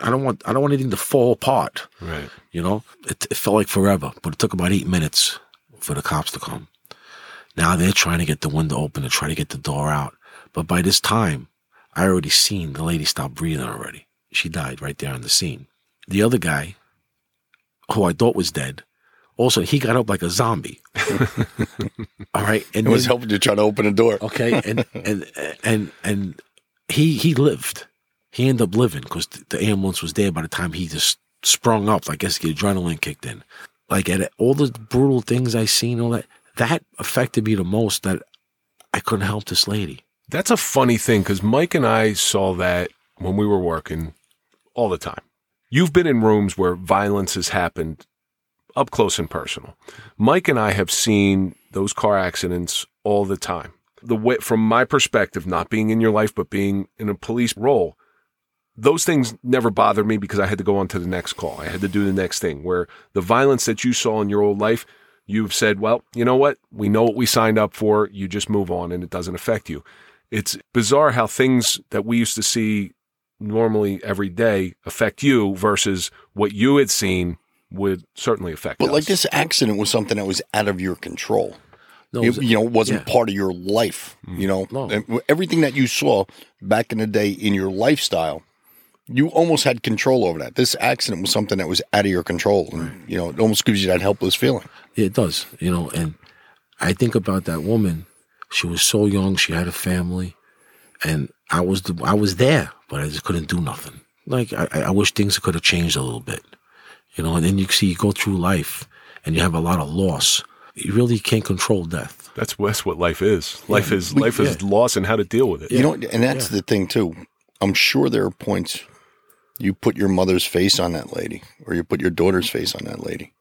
S4: I don't want. I don't want anything to fall apart.
S1: Right.
S4: You know, it, it felt like forever, but it took about eight minutes for the cops to come. Now they're trying to get the window open to try to get the door out. But by this time, I already seen the lady stop breathing already. She died right there on the scene. The other guy, who I thought was dead, also he got up like a zombie. All right, and
S5: It was
S4: then-
S5: helping to try to open a door.
S4: okay, and and and and he he lived. He ended up living because the ambulance was there by the time he just sprung up. I guess the adrenaline kicked in. Like at all the brutal things I seen, all that that affected me the most. That I couldn't help this lady.
S1: That's a funny thing because Mike and I saw that when we were working all the time. You've been in rooms where violence has happened up close and personal. Mike and I have seen those car accidents all the time. The way, from my perspective, not being in your life, but being in a police role, those things never bothered me because I had to go on to the next call. I had to do the next thing. Where the violence that you saw in your old life, you've said, well, you know what? We know what we signed up for. You just move on and it doesn't affect you. It's bizarre how things that we used to see normally every day affect you versus what you had seen would certainly affect
S5: But
S1: us.
S5: like this accident was something that was out of your control.
S4: No,
S5: It- you know, it wasn't
S4: yeah.
S5: part of your life. Mm. You know,
S4: No.
S5: And everything that you saw back in the day in your lifestyle, you almost had control over that. This accident was something that was out of your control, and you know, it almost gives you that helpless feeling.
S4: Yeah, it does, you know, and I think about that woman. She was so young, she had a family, and I was the, I was there, but I just couldn't do nothing. Like I, I wish things could have changed a little bit, you know. And then you see you go through life, and you have a lot of loss. You really can't control death.
S1: that's, that's what life is. Life is
S5: we-
S1: life is loss and how to deal with it.
S5: You know, and that's the thing too. I'm sure there are points you put your mother's face on that lady, or you put your daughter's face on that lady.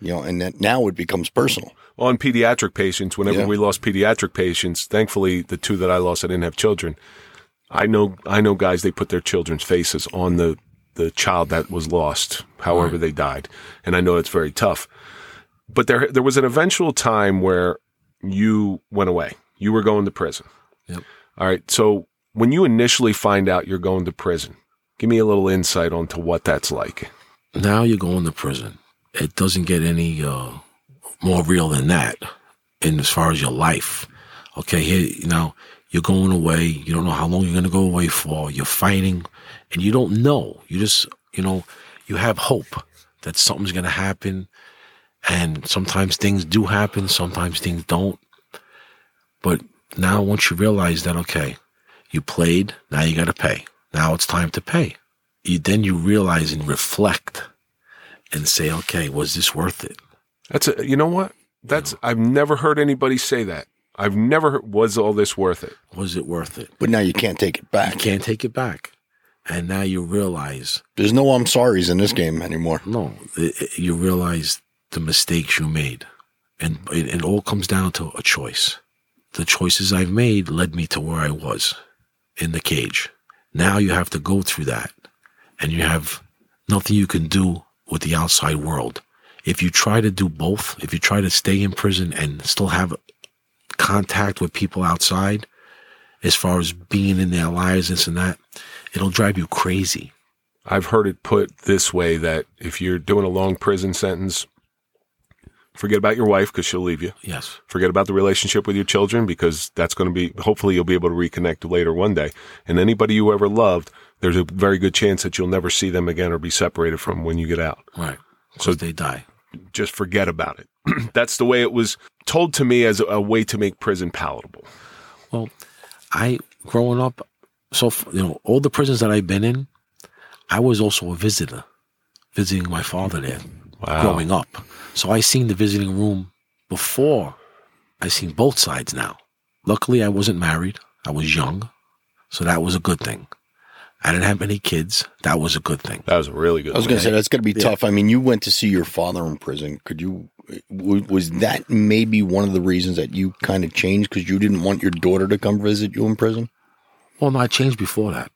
S5: You know, and that now it becomes personal.
S1: on pediatric patients, whenever
S5: Yeah.
S1: we lost pediatric patients, thankfully the two that I lost, I didn't have children. I know, I know guys, they put their children's faces on the, the child that was lost, however they died. And I know it's very tough, but there, there was an eventual time where you went away. You were going to prison.
S4: Yep.
S1: All right. So when you initially find out you're going to prison, give me a little insight onto what that's like.
S4: Now you're going to prison. It doesn't get any uh, more real than that, in as far as your life. Okay, here you know you're going away. You don't know how long you're going to go away for. You're fighting, and you don't know. You just you know you have hope that something's going to happen, and sometimes things do happen. Sometimes things don't. But now, once you realize that, okay, you played. Now you got to pay. Now it's time to pay. You then you realize and reflect and say, okay, was this worth it?
S1: That's a, you know what? That's, I've never heard anybody say that. I've never heard, was all this worth it?
S4: Was it worth it?
S5: But now you can't take it back.
S4: You can't take it back. And now you realize,
S5: There's no I'm sorry's in this game anymore.
S4: no, it, it- you realize the mistakes you made. And it, it all comes down to a choice. The choices I've made led me to where I was in the cage. Now you have to go through that and you have nothing you can do with the outside world. If you try to do both, if you try to stay in prison and still have contact with people outside, as far as being in their lives, this and that, it'll drive you crazy.
S1: I've heard it put this way that if you're doing a long prison sentence, forget about your wife because she'll leave you.
S4: Yes.
S1: Forget about the relationship with your children because that's going to be, hopefully, you'll be able to reconnect later one day. And anybody you ever loved, there's a very good chance that you'll never see them again or be separated from when you get out.
S4: Right. So they die.
S1: Just forget about it. that's the way it was told to me as a, way to make prison palatable.
S4: Well, I growing up, so you know, all the prisons that I've been in, I was also a visitor, visiting my father there,
S1: Wow.
S4: growing up. So I seen the visiting room before. I seen both sides now. Luckily, I wasn't married. I was young, so that was a good thing. I didn't have any kids. That was a good thing.
S1: That was a really good
S5: I was going to say that's going to be tough. I mean, you went to see your father in prison. Could you? Was that maybe one of the reasons that you kind of changed because you didn't want your daughter to come visit you in prison?
S4: Well, no, I changed before that.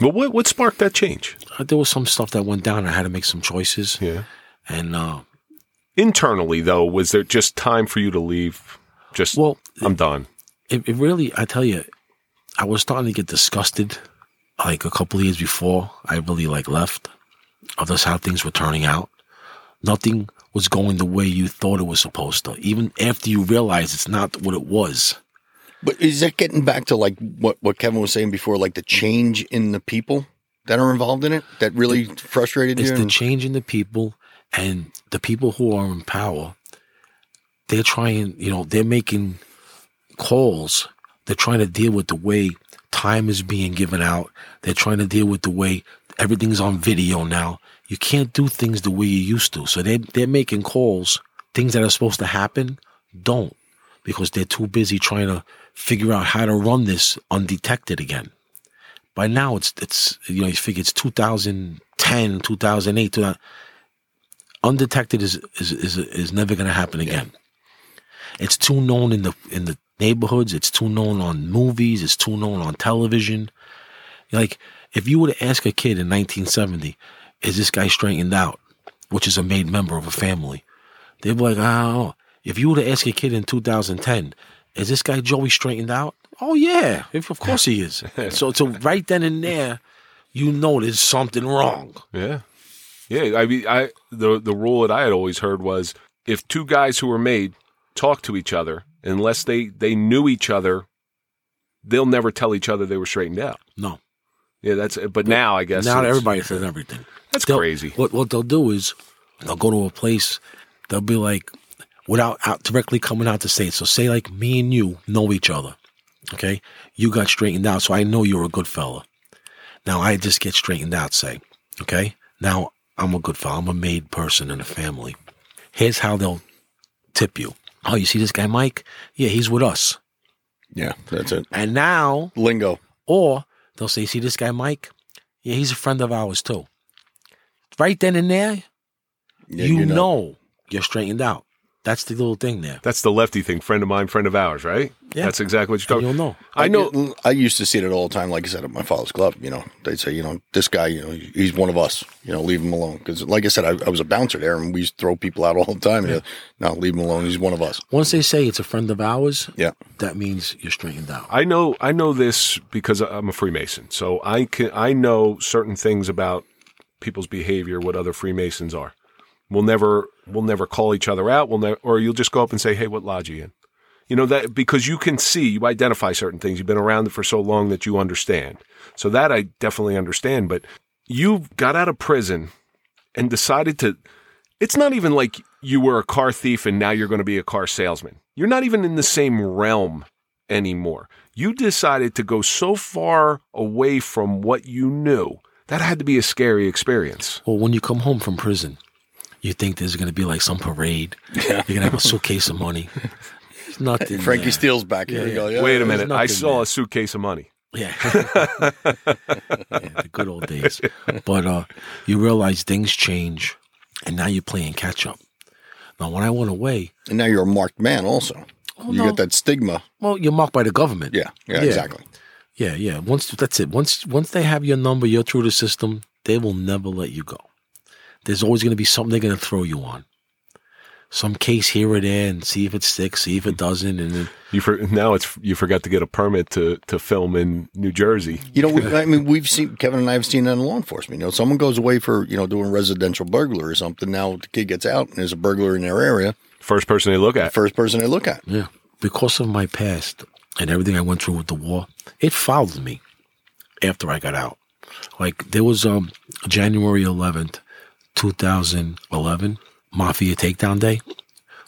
S1: Well, what, what sparked that change?
S4: Uh, There was some stuff that went down. I had to make some choices,
S1: Yeah.
S4: and uh,
S1: Internally, though, was there just time for you to leave? Just,
S4: well,
S1: I'm done.
S4: it, it really, I tell you, I was starting to get disgusted. Like a couple of years before, I really like left of just how things were turning out. Nothing was going the way you thought it was supposed to. Even after you realize it's not what it was.
S5: But is that getting back to like what what Kevin was saying before, like the change in the people that are involved in it that really frustrated
S4: It's
S5: you?
S4: the
S5: And-
S4: change in the people and the people who are in power. They're trying, you know, they're making calls. They're trying to deal with the way time is being given out. They're trying to deal with the way everything's on video now. You can't do things the way you used to. So they they're making calls. Things that are supposed to happen don't because they're too busy trying to figure out how to run this undetected again. By now it's it's you know you figure it's 2010, 2008, 2000, undetected is is is is never going to happen again. It's too known in the in the neighborhoods. It's too known on movies. It's too known on television. Like if you were to ask a kid in 1970, is this guy straightened out, which is a made member of a family, They'd be like, I don't know. If you were to ask a kid in 2010, is this guy Joey straightened out? Oh yeah, if, of course he is. so, so right then and there, you know there's something wrong.
S1: Yeah. Yeah. I mean, I the the rule that I had always heard was if two guys who were made talk to each other, unless they they knew each other, they'll never tell each other they were straightened out.
S4: No.
S1: Yeah, that's. But now I guess
S4: Now everybody says everything.
S1: That's
S4: They'll-
S1: crazy.
S4: What what they'll do is they'll go to a place. They'll be like, without out directly coming out to say it. So say like me and you know each other. Okay, you got straightened out, so I know you're a good fella. Now I just get straightened out. Say, okay. Now I'm a good fella. I'm a made person in a family. Here's how they'll tip you. Oh, you see this guy Mike? Yeah, he's with us.
S5: Yeah, that's it.
S4: And now
S5: Lingo.
S4: or they'll say, see this guy, Mike? Yeah, he's a friend of ours too. Right then and there,
S5: Yeah,
S4: you know. you're straightened out. That's the little thing there.
S1: That's the lefty thing. Friend of mine, friend of ours, right?
S4: Yeah.
S1: That's exactly what you're
S4: And
S1: talking.
S4: you'll know.
S1: I know.
S5: I used to see it all the time. Like I said, at my father's club, you know, they'd say, you know, this guy, you know, he's one of us. You know, leave him alone. Because, like I said, I, I was a bouncer there, and we used to throw people out all the time. And, no, leave him alone. He's one of us.
S4: Once they say it's a friend of ours,
S5: Yeah.
S4: that means you're straightened out.
S1: I know I know this because I'm a Freemason. So I can I know certain things about people's behavior, what other Freemasons are. We'll never we'll never call each other out. We'll or you'll just go up and say, "Hey, what lodge are you in?" You know that because you can see, you identify certain things. You've been around it for so long that you understand. So that I definitely understand, but you got out of prison and decided to it's not even like you were a car thief and now you're going to be a car salesman. You're not even in the same realm anymore. You decided to go so far away from what you knew. That had to be a scary experience.
S4: Well, when you come home from prison, you think there's going to be like some parade. Yeah. You're going to have a suitcase of money. There's nothing.
S5: Frankie
S4: there.
S5: Steel's back here.
S4: Yeah,
S5: You go,
S4: yeah.
S5: yeah,
S1: Wait a minute. I saw
S4: there.
S1: a suitcase of money.
S4: Yeah. yeah. The good old days. But uh, you realize things change, and now you're playing catch up. Now, when I went away,
S5: And now you're a marked man also. you
S4: no.
S5: get that stigma.
S4: well, you're marked by the government.
S5: Yeah, yeah,
S4: Yeah.
S5: exactly.
S4: Yeah, yeah. Once that's it. Once once they have your number, you're through the system. They will never let you go. There's always going to be something they're going to throw you on. Some case here or there, and see if it sticks, see if it doesn't, and then
S1: You for, now it's you forgot to get a permit to to film in New Jersey.
S5: You know, we, I mean, we've seen Kevin and I have seen that in law enforcement. You know, someone goes away for you know doing residential burglary or something. Now the kid gets out and there's a burglar in their area.
S1: First person they look at.
S5: First person they look at.
S4: yeah, because of my past and everything I went through with the war, it followed me after I got out. Like there was um January 11th, 2011, Mafia Takedown Day,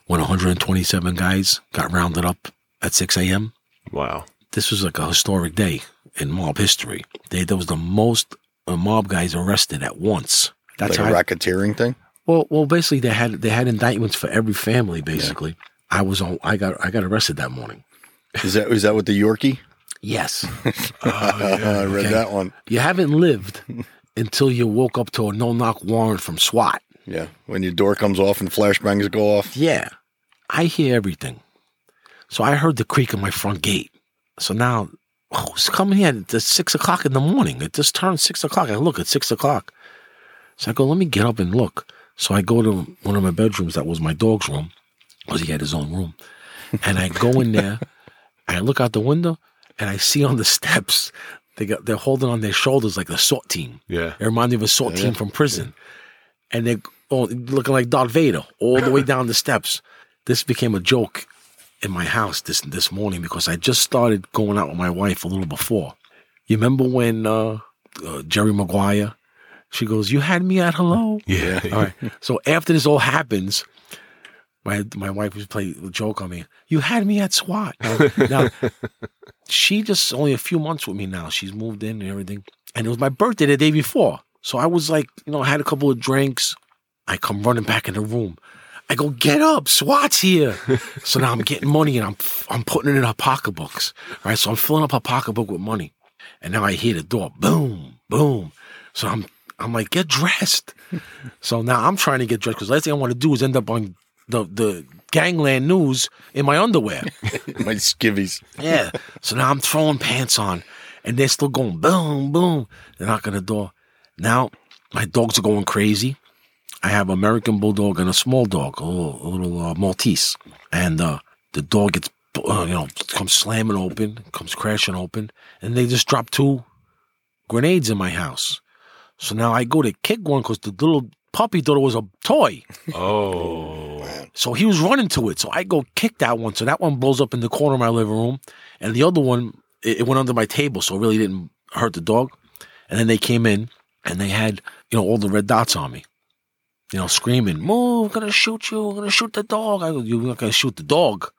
S4: when 127 guys got rounded up at 6 a.m.
S1: Wow.
S4: this was like a historic day in mob history. They, there was the most uh, mob guys arrested at once. That's
S5: like
S4: how.
S5: a
S4: I-
S5: racketeering thing.
S4: well, well, basically they had they had indictments for every family. Basically, I was on. I got I got arrested that morning.
S5: Is that is that with the Yorkie?
S4: Yes,
S5: I read
S4: Okay.
S5: that one.
S4: you haven't lived until you woke up to a no knock warrant from SWAT.
S5: Yeah, when your door comes off and flashbangs go off.
S4: Yeah, I hear everything. So I heard the creak of my front gate. So now, who's coming here? It's six o'clock in the morning. It just turned six o'clock. I look at six o'clock. So I go, let me get up and look. So I go to one of my bedrooms that was my dog's room, because he had his own room. And I go in there, I look out the window, and I see on the steps, they got they're holding on their shoulders like the SWAT team.
S1: Yeah.
S4: It reminded me of a SWAT team from prison. And they're all looking like Darth Vader all the way down the steps. This became a joke in my house this this morning because I just started going out with my wife a little before. You remember when uh, uh, Jerry Maguire? She goes, "You had me at hello."
S1: Yeah.
S4: All right. So after this all happens, my my wife was playing a joke on me. You had me at SWAT. Now, now, she just only a few months with me now. She's moved in and everything, and it was my birthday the day before. So I was like, you know, I had a couple of drinks. I come running back in the room. I go, get up, SWAT's here. so now I'm getting money and I'm I'm putting it in her pocketbooks. Right. So I'm filling up her pocketbook with money. And now I hear the door, boom, boom. So I'm I'm like, get dressed. so now I'm trying to get dressed because the last thing I want to do is end up on the the gangland news in my underwear.
S5: My skivvies.
S4: Yeah. So now I'm throwing pants on and they're still going boom, boom. They're knocking the door. Now my dogs are going crazy. I have American Bulldog and a small dog, a little, a little uh, Maltese. And uh, the dog gets, uh, you know, comes slamming open, comes crashing open, and they just drop two grenades in my house. So now I go to kick one because the little puppy thought it was a toy.
S1: Oh.
S4: So he was running to it. So I go kick that one. So that one blows up in the corner of my living room. And the other one, it, it went under my table. So it really didn't hurt the dog. And then they came in and they had, you know, all the red dots on me. You know, screaming, move, I'm gonna shoot you, I'm gonna shoot the dog. I go, you're not gonna shoot the dog.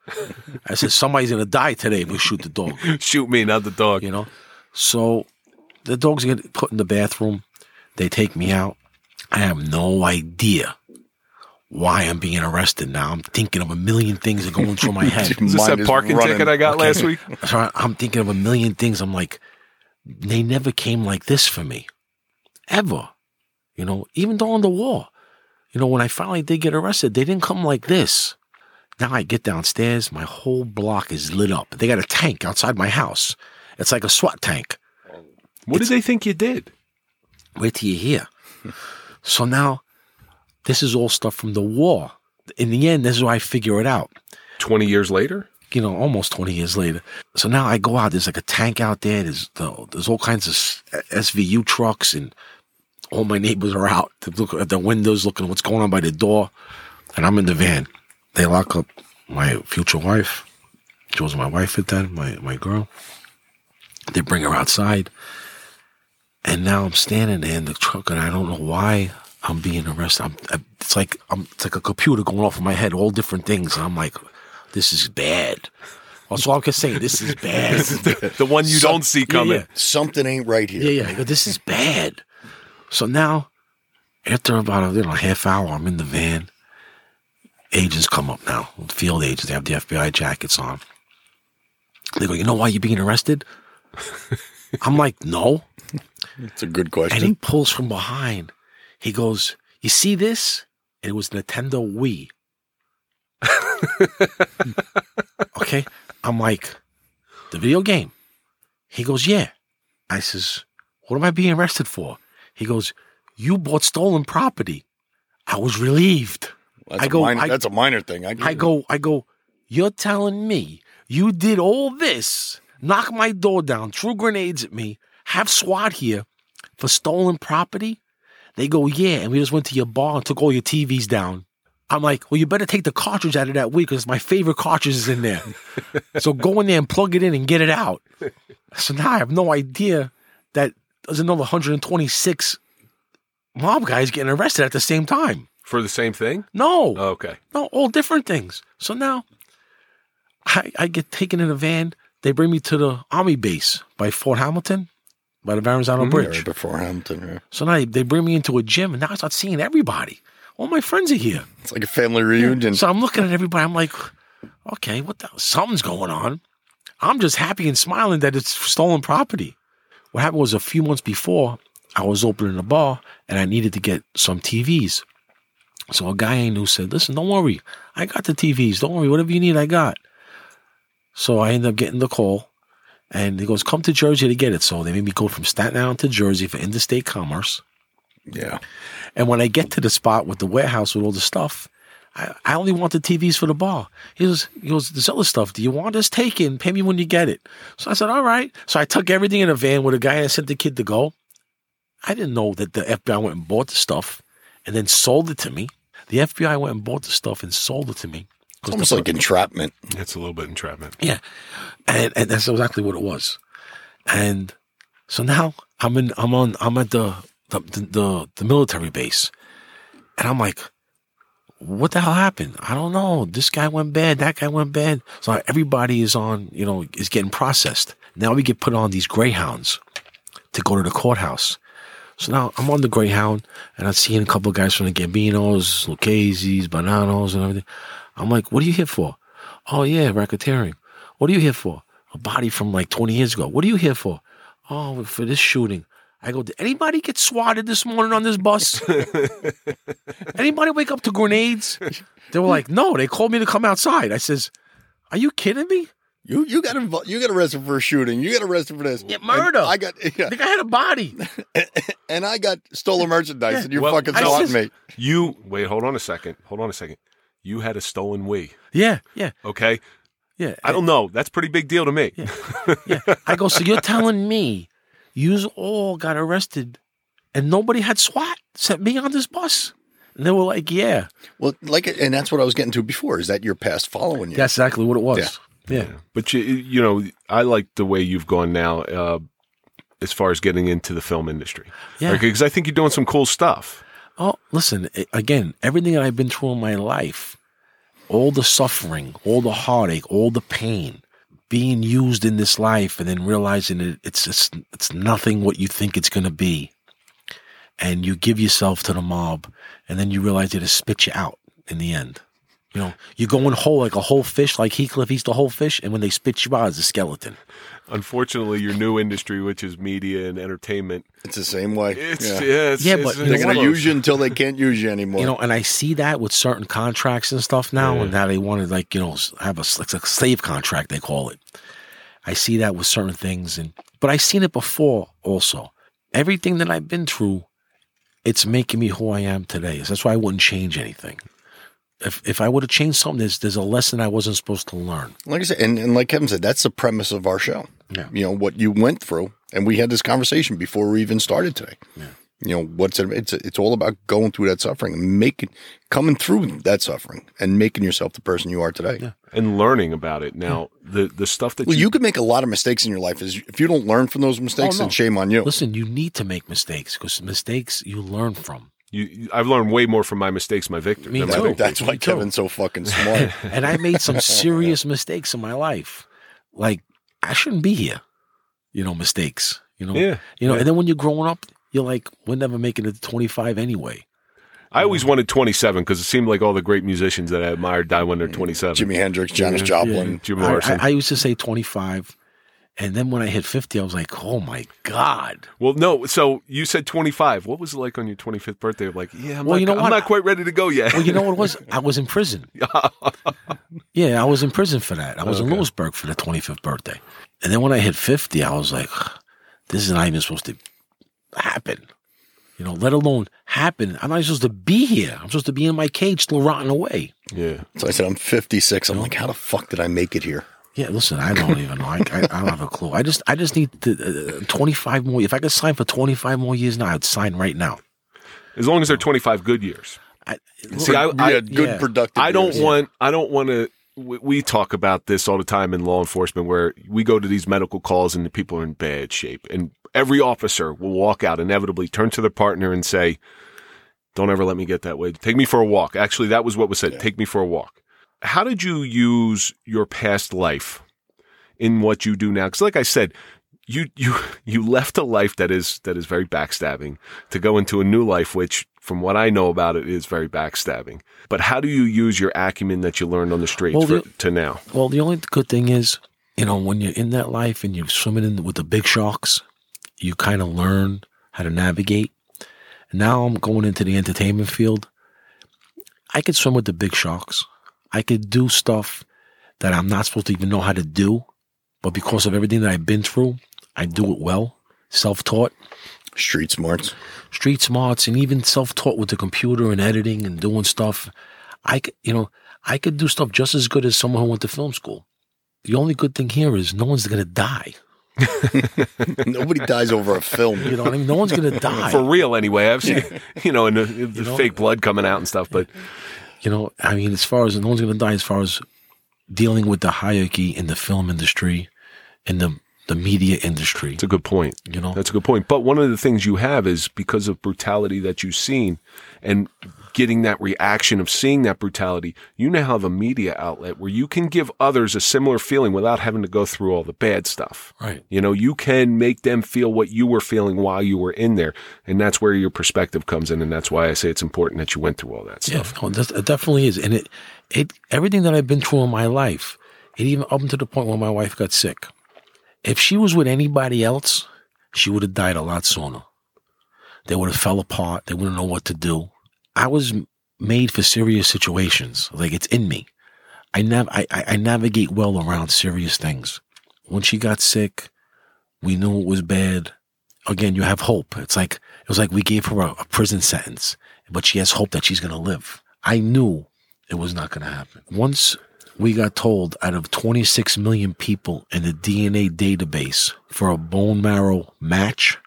S4: I said, somebody's gonna die today if we shoot the dog
S1: Shoot me, not the dog.
S4: you know. So the dogs get put in the bathroom. They take me out. I have no idea why I'm being arrested now. I'm thinking of a million things that are going through my head.
S1: Is this
S5: Mine
S1: that
S5: is
S1: parking
S5: running.
S1: ticket I got last week?
S4: So I- I'm thinking of a million things. I'm like, they never came like this for me, ever. You know, even during the war. You know, when I finally did get arrested, they didn't come like this. Now I get downstairs, my whole block is lit up. They got a tank outside my house. It's like a SWAT tank.
S1: What did they think you did?
S4: Wait till you hear. So now, this is all stuff from the war. In the end, this is where I figure it out.
S1: 20 years later?
S4: You know, almost 20 years later. So now I go out, there's like a tank out there, there's, the, there's all kinds of SVU trucks, and all my neighbors are out. to look at the windows, looking at what's going on by the door. And I'm in the van. They lock up my future wife. She was my wife at then, my, my girl. They bring her outside. And now I'm standing there in the truck, and I don't know why I'm being arrested. I'm, I- it's like I'm, it's like a computer going off in my head, all different things. And I'm like, this is bad. That's all I can say. This is bad.
S1: The one you don't see coming.
S4: yeah.
S5: Something ain't right here.
S4: Yeah, yeah. I go, this is bad. So now, after about a you know, half hour, I'm in the van. Agents come up now, field agents. They have the FBI jackets on. They go, you know why you're being arrested? I'm like, no.
S5: It's a good question.
S4: And he pulls from behind. He goes, You see this? And it was Nintendo Wii. okay. I'm like, The video game. He goes, Yeah. I says, What am I being arrested for? He goes, You bought stolen property. I was relieved.
S5: That's,
S4: I
S5: a
S4: go-
S5: minor,
S4: I-
S5: that's a minor thing. I,
S4: I go, I go, you're telling me you did all this, knock my door down, threw grenades at me, have SWAT here for stolen property? They go, yeah, and we just went to your bar and took all your TVs down. I'm like, well, you better take the cartridge out of that week because my favorite cartridge is in there. so go in there and plug it in and get it out. So now I have no idea that there's another 126 mob guys getting arrested at the same time.
S1: For the same thing?
S4: No.
S1: Oh, okay.
S4: No, all different things. So now I, I get taken in a van. They bring me to the army base by Fort Hamilton, by the Verrazano
S5: right
S4: Bridge.
S5: before Hampton. Yeah.
S4: So now they bring me into a gym, and now I start seeing everybody. All my friends are here.
S5: It's like a family reunion.
S4: So I'm looking at everybody. I'm like, okay, what the something's going on. I'm just happy and smiling that it's stolen property. What happened was a few months before, I was opening a bar and I needed to get some TVs. So a guy I knew said, listen, don't worry. I got the TVs. Don't worry. Whatever you need, I got. So I ended up getting the call and he goes, come to Jersey to get it. So they made me go from Staten Island to Jersey for interstate commerce.
S5: yeah.
S4: And when I get to the spot with the warehouse with all the stuff, I, I only want the TVs for the bar. He goes, he goes, this other stuff, do you want this taken? Pay me when you get it. So I said, all right. So I took everything in a van with a guy and I sent the kid to go. I didn't know that the FBI went and bought the stuff and then sold it to me. The FBI went and bought the stuff and sold it to me.
S5: It's almost like entrapment.
S1: It's a little bit entrapment.
S4: Yeah. And, and that's exactly what it was. And so now I'm in, I'm on, I'm at the, the, the, the military base and I'm like, what the hell happened? I don't know. This guy went bad. That guy went bad. So everybody is on, you know, is getting processed. Now we get put on these greyhounds to go to the courthouse. So now I'm on the Greyhound and I'm seeing a couple of guys from the Gambinos, Lucchese's, Bonannos, and everything. I'm like, what are you here for? Oh, yeah, racketeering. What are you here for? A body from like 20 years ago. What are you here for? Oh, for this shooting. I go, did anybody get swatted this morning on this bus? anybody wake up to grenades? They were like, no, they called me to come outside. I says, are you kidding me?
S5: You you got involved, you got arrested for a shooting. You got arrested for this.
S4: Yeah,
S5: And
S4: murder.
S5: I got yeah,
S4: The guy had a body.
S5: and I got stolen merchandise, and you're
S1: Well,
S5: fucking
S1: I
S5: swatting
S4: just-
S5: me.
S1: You wait. Hold on a second. Hold on a second. You had a stolen Wii.
S4: Yeah, yeah,
S1: Okay.
S4: yeah.
S1: I don't know. That's a pretty big deal to me.
S4: Yeah. I go, so you're telling me you all got arrested and nobody had SWAT set me on this bus? And they were like, yeah.
S5: Well, like, and that's what I was getting to before. Is that your past following you?
S4: That's exactly what it was. Yeah. Yeah.
S1: But you, you know, I like the way you've gone now, uh, as far as getting into the film industry.
S4: Yeah.
S1: Because I think you're doing some cool stuff.
S4: Oh, listen, again, everything that I've been through in my life, all the suffering, all the heartache, all the pain, being used in this life and then realizing it, it's just, it's nothing what you think it's going to be. And you give yourself to the mob and then you realize it spit you out in the end. You know, you're going whole like a whole fish, like Heathcliff eats the whole fish, and when they spit you out, it's a skeleton.
S1: Unfortunately, your new industry, which is media and entertainment,
S5: It's the same way.
S1: it's
S5: yeah.
S1: yeah, it's,
S4: Yeah,
S1: it's-
S4: but
S1: it's
S5: They're going to use you until they can't use you anymore.
S4: You know, and I see that with certain contracts and stuff now, and how they want to like you know have a s- like a slave contract they call it. I see that with certain things, and but I've seen it before also. Everything that I've been through, it's making me who I am today. That's why I wouldn't change anything. If if I would have changed something, there's there's a lesson I wasn't supposed to learn.
S5: like I said, and, and like Kevin said, that's the premise of our show.
S4: Yeah.
S5: You know what you went through, and we had this conversation before we even started today.
S4: Yeah.
S5: You know what's it? It's it's all about going through that suffering, and making coming through that suffering, and making yourself the person you are today.
S4: Yeah.
S1: and learning about it. Now, the the stuff that
S5: Well,
S1: you,
S5: you could make a lot of mistakes in your life. Is if you don't learn from those mistakes,
S4: Oh, no.
S5: then shame on you.
S4: Listen, you need to make mistakes because mistakes you learn from.
S1: You, you- I've learned way more from my mistakes, my victory.
S4: Me
S1: than
S4: too.
S5: That-
S1: victories.
S5: that's why
S4: Me too.
S5: Kevin's so fucking smart.
S4: and I made some serious mistakes in my life. Like I shouldn't be here. You know, mistakes. You know,
S1: Yeah,
S4: you know.
S1: yeah.
S4: And then when you're growing up, you're like, we're never making it to 25 anyway.
S1: I always wanted 27 because it seemed like all the great musicians that I admired die when they're mm. 27.
S5: Jimi Hendrix, Janis
S1: Yeah.
S5: Joplin.
S1: Jim
S4: I,
S1: Morrison.
S4: I, I used to say 25, and then when I hit 50, I was like, oh my god.
S1: well, no. So you said 25. What was it like on your 25th birthday? Like, yeah, I'm,
S4: Well,
S1: not,
S4: you know
S1: I'm
S4: what?
S1: not quite ready to go yet.
S4: Well, you know what it was? I was in prison. Yeah, I was in prison for that. I was in
S1: Okay.
S4: Lewisburg for the 25th birthday. And then when I hit 50, I was like, this is not even supposed to happen. You know, let alone happen. I'm not even supposed to be here. I'm supposed to be in my cage still rotting away.
S1: yeah.
S5: So I said, I'm 56. I'm like, how the fuck did I make it here?
S4: Yeah, listen, I don't even know. I, I, I don't have a clue. I just, I just need to, uh, 25 more. If I could sign for 25 more years now, I'd sign right now.
S1: As long as they're 25 good years.
S4: I,
S1: See, I, I,
S5: yeah, good
S4: yeah.
S5: productive.
S1: I don't
S5: years.
S1: want. I don't want to. We, we talk about this all the time in law enforcement, where we go to these medical calls and the people are in bad shape, and every officer will walk out inevitably, turn to their partner, and say, "Don't ever let me get that way. Take me for a walk." Actually, that was what was said. Take me for a walk. How did you use your past life in what you do now? Because, like I said, you you you left a life that is that is very backstabbing to go into a new life, which, from what I know about it, is very backstabbing. But how do you use your acumen that you learned on the streets
S4: Well,
S1: for,
S4: the-
S1: to now?
S4: Well, the only good thing is, you know, when you're in that life and you're swimming in with the big sharks, you kind of learn how to navigate. And now I'm going into the entertainment field. I could swim with the big sharks. I could do stuff that I'm not supposed to even know how to do, but because of everything that I've been through, I do it well. Self-taught,
S5: Street smarts.
S4: street smarts, and even self-taught with the computer and editing and doing stuff. I could, you know, I could do stuff just as good as someone who went to film school. The only good thing here is no one's gonna die.
S5: Nobody dies over a film.
S4: You know what I mean? No one's gonna die.
S1: For real, anyway. I've seen, you know, and the, the
S4: know?
S1: fake blood coming out and stuff. But
S4: You know, I mean, as far as no one's gonna die, as far as dealing with the hierarchy in the film industry, in the the media industry.
S1: it's a good point.
S4: You know,
S1: That's a good point. But one of the things you have is because of brutality that you've seen and getting that reaction of seeing that brutality, you now have a media outlet where you can give others a similar feeling without having to go through all the bad stuff.
S4: right?
S1: You know, you can make them feel what you were feeling while you were in there. And that's where your perspective comes in. And that's why I say it's important that you went through all that
S4: Yeah,
S1: stuff.
S4: no, that's- it definitely is, and it it everything that I've been through in my life, it even up to the point where my wife got sick. If she was with anybody else, she would have died a lot sooner. They would have fell apart. They wouldn't know what to do. I was made for serious situations. Like it's in me. I nav I, I I navigate well around serious things. When she got sick, we knew it was bad. Again, you have hope. It's like it was like we gave her a, a prison sentence, but she has hope that she's gonna live. I knew it was not gonna happen. Once we got told out of 26 million people in the DNA database for a bone marrow match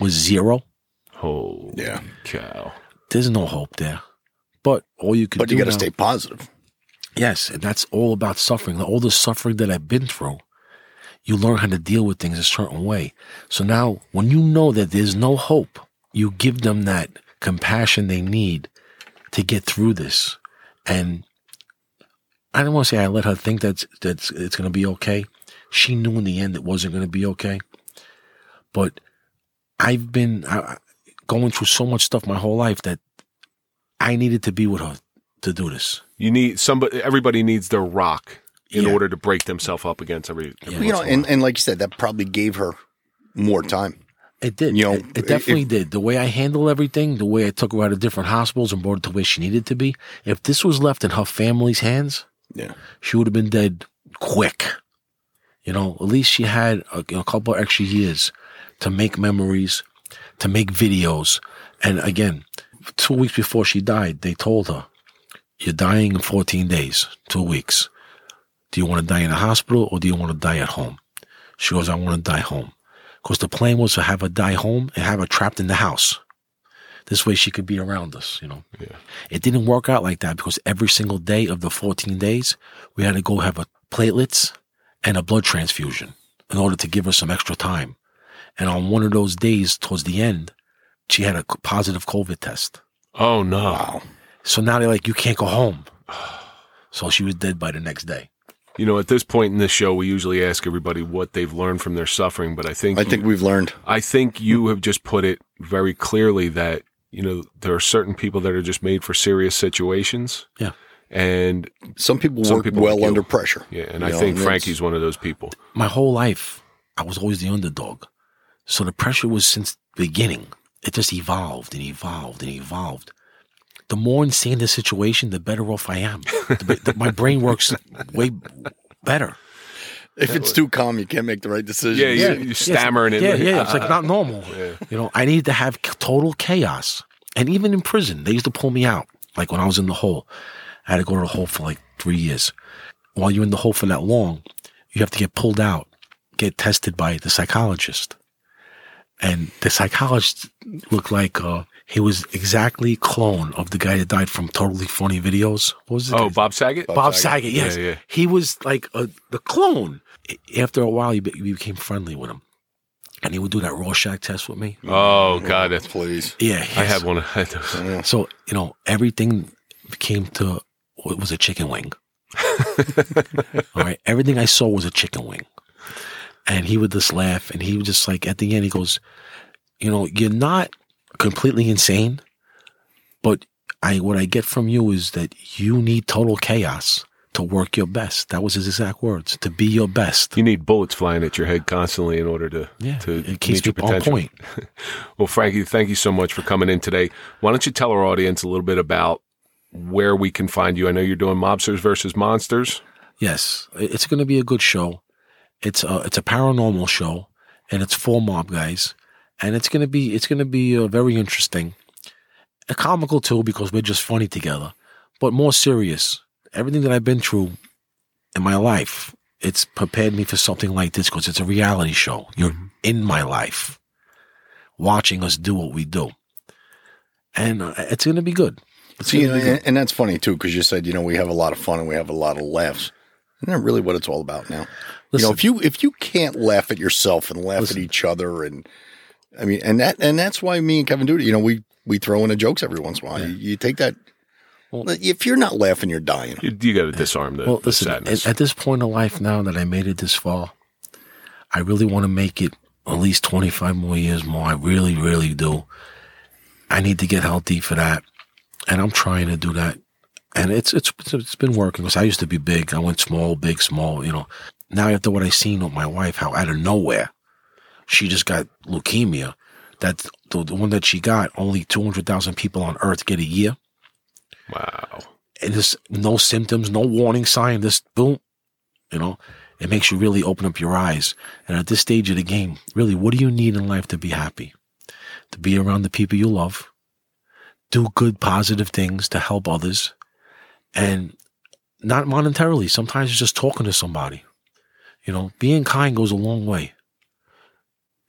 S4: was zero.
S1: zero, Oh,
S5: Yeah.
S1: cow.
S4: There's no hope there. But all you can
S5: But
S4: do
S5: you got to stay positive.
S4: Yes, and that's all about suffering. All the suffering that I've been through, you learn how to deal with things a certain way. So now, when you know that there's no hope, you give them that compassion they need to get through this. And I don't want to say I let her think that that's it's going to be okay. She knew in the end it wasn't going to be okay. But I've been I- going through so much stuff my whole life that I needed to be with her to do this.
S1: You need somebody. Everybody needs their rock in
S4: Yeah.
S1: order to break themselves up against every. every
S5: You know,
S1: once in a
S5: and, and like you said, that probably gave her more time.
S4: It did.
S5: You know,
S4: it, it definitely
S5: if-
S4: did. The way I handled everything, the way I took her out of different hospitals and brought her to where she needed to be. If this was left in her family's hands,
S5: Yeah.
S4: she would have been dead quick. You know, at least she had a, a couple extra years to make memories, to make videos. And again, two weeks before she died, they told her, You're dying in 14 days, two weeks. Do you want to die in a hospital or do you want to die at home? She goes, I want to die home. Because the plan was to have her die home and have her trapped in the house. This way she could be around us, you know.
S1: Yeah.
S4: It didn't work out like that because every single day of the 14 days, we had to go have a platelets and a blood transfusion in order to give her some extra time. And on one of those days, towards the end, she had a positive COVID test.
S1: oh no!
S5: Wow.
S4: So now they're like, you can't go home. So she was dead by the next day.
S1: You know, at this point in this show, we usually ask everybody what they've learned from their suffering, but I think
S5: I think we've learned.
S1: I think you have just put it very clearly that you know there are certain people that are just made for serious situations.
S4: Yeah.
S1: and
S5: Some people
S1: Some
S5: work
S1: people
S5: well under pressure.
S1: yeah, and
S5: You
S1: I
S5: know,
S1: think
S5: it's-
S1: Frankie's one of those people.
S4: My whole life, I was always the underdog. So the pressure was since the beginning. It just evolved and evolved and evolved. The more insane the situation, the better off I am. The- the- my brain works way better.
S5: If it's too calm, you can't make the right decision.
S1: Yeah, yeah. you stammering it.
S4: Yeah, yeah, it's like uh, not normal.
S1: Yeah.
S4: You know, I needed to have total chaos. And even in prison, they used to pull me out. Like when I was in the hole, I had to go to the hole for like three years. While you're in the hole for that long, you have to get pulled out, get tested by the psychologist. And the psychologist looked like uh, he was exactly clone of the guy that died from Totally Funny Videos. What was it?
S1: Oh, Bob Saget.
S4: Bob Saget, yes.
S1: Yeah, yeah.
S4: He was like a, the clone. After a while, you, be, you became friendly with him. And he would do that Rorschach test with me.
S1: Oh God, that's.
S5: Please.
S4: Yeah.
S1: I had one. I had those.
S4: So, you know, everything came to, it was a chicken wing. All right. Everything I saw was a chicken wing. And he would just laugh. And he would just like, at the end, he goes, you know, you're not completely insane, but I, what I get from you is that you need total chaos to work your best. That was his exact words, to be your best.
S1: You need bullets flying at your head constantly in order to
S4: Yeah.
S1: to
S4: it keeps
S1: meet your
S4: me on
S1: potential.
S4: point.
S1: Well, Frankie, thank you so much for coming in today. Why don't you tell our audience a little bit about where we can find you? I know you're doing Mobsters versus Monsters.
S4: Yes, it's going to be a good show. It's a it's a paranormal show, and it's four mob guys, and it's going to be it's going to be uh, very interesting, a comical too because we're just funny together, but more serious. Everything that I've been through in my life, it's prepared me for something like this because it's a reality show. You're in my life, watching us do what we do, and uh, it's going to be good.
S5: See,
S4: gonna be good.
S5: and, and that's funny too, because you said you know we have a lot of fun and we have a lot of laughs. Isn't that really what it's all about now? you know, if you if you can't laugh at yourself and laugh
S4: Listen.
S5: at each other, and I mean, and that and that's why me and Kevin do it. You know, we we throw in the jokes every once in a while. You, you take that.
S4: Well-
S5: if you're not laughing, you're dying.
S1: You, you got to disarm the,
S4: Well,
S1: the
S4: listen,
S1: sadness.
S4: at, at this point in life now that I made it this far, I really want to make it at least 25 more years more. I really, really do. I need to get healthy for that. And I'm trying to do that. And it's, it's, it's, been working because I used to be big. I went small, big, small, you know. Now after what I seen with my wife, how out of nowhere, she just got leukemia. That the, the one that she got, only 200,000 people on earth get a year
S1: wow.
S4: and there's no symptoms, no warning sign, just boom, you know, it makes you really open up your eyes. And at this stage of the game, really, what do you need in life to be happy? To be around the people you love, do good, positive things to help others, and not monetarily. Sometimes it's just talking to somebody. You know, being kind goes a long way.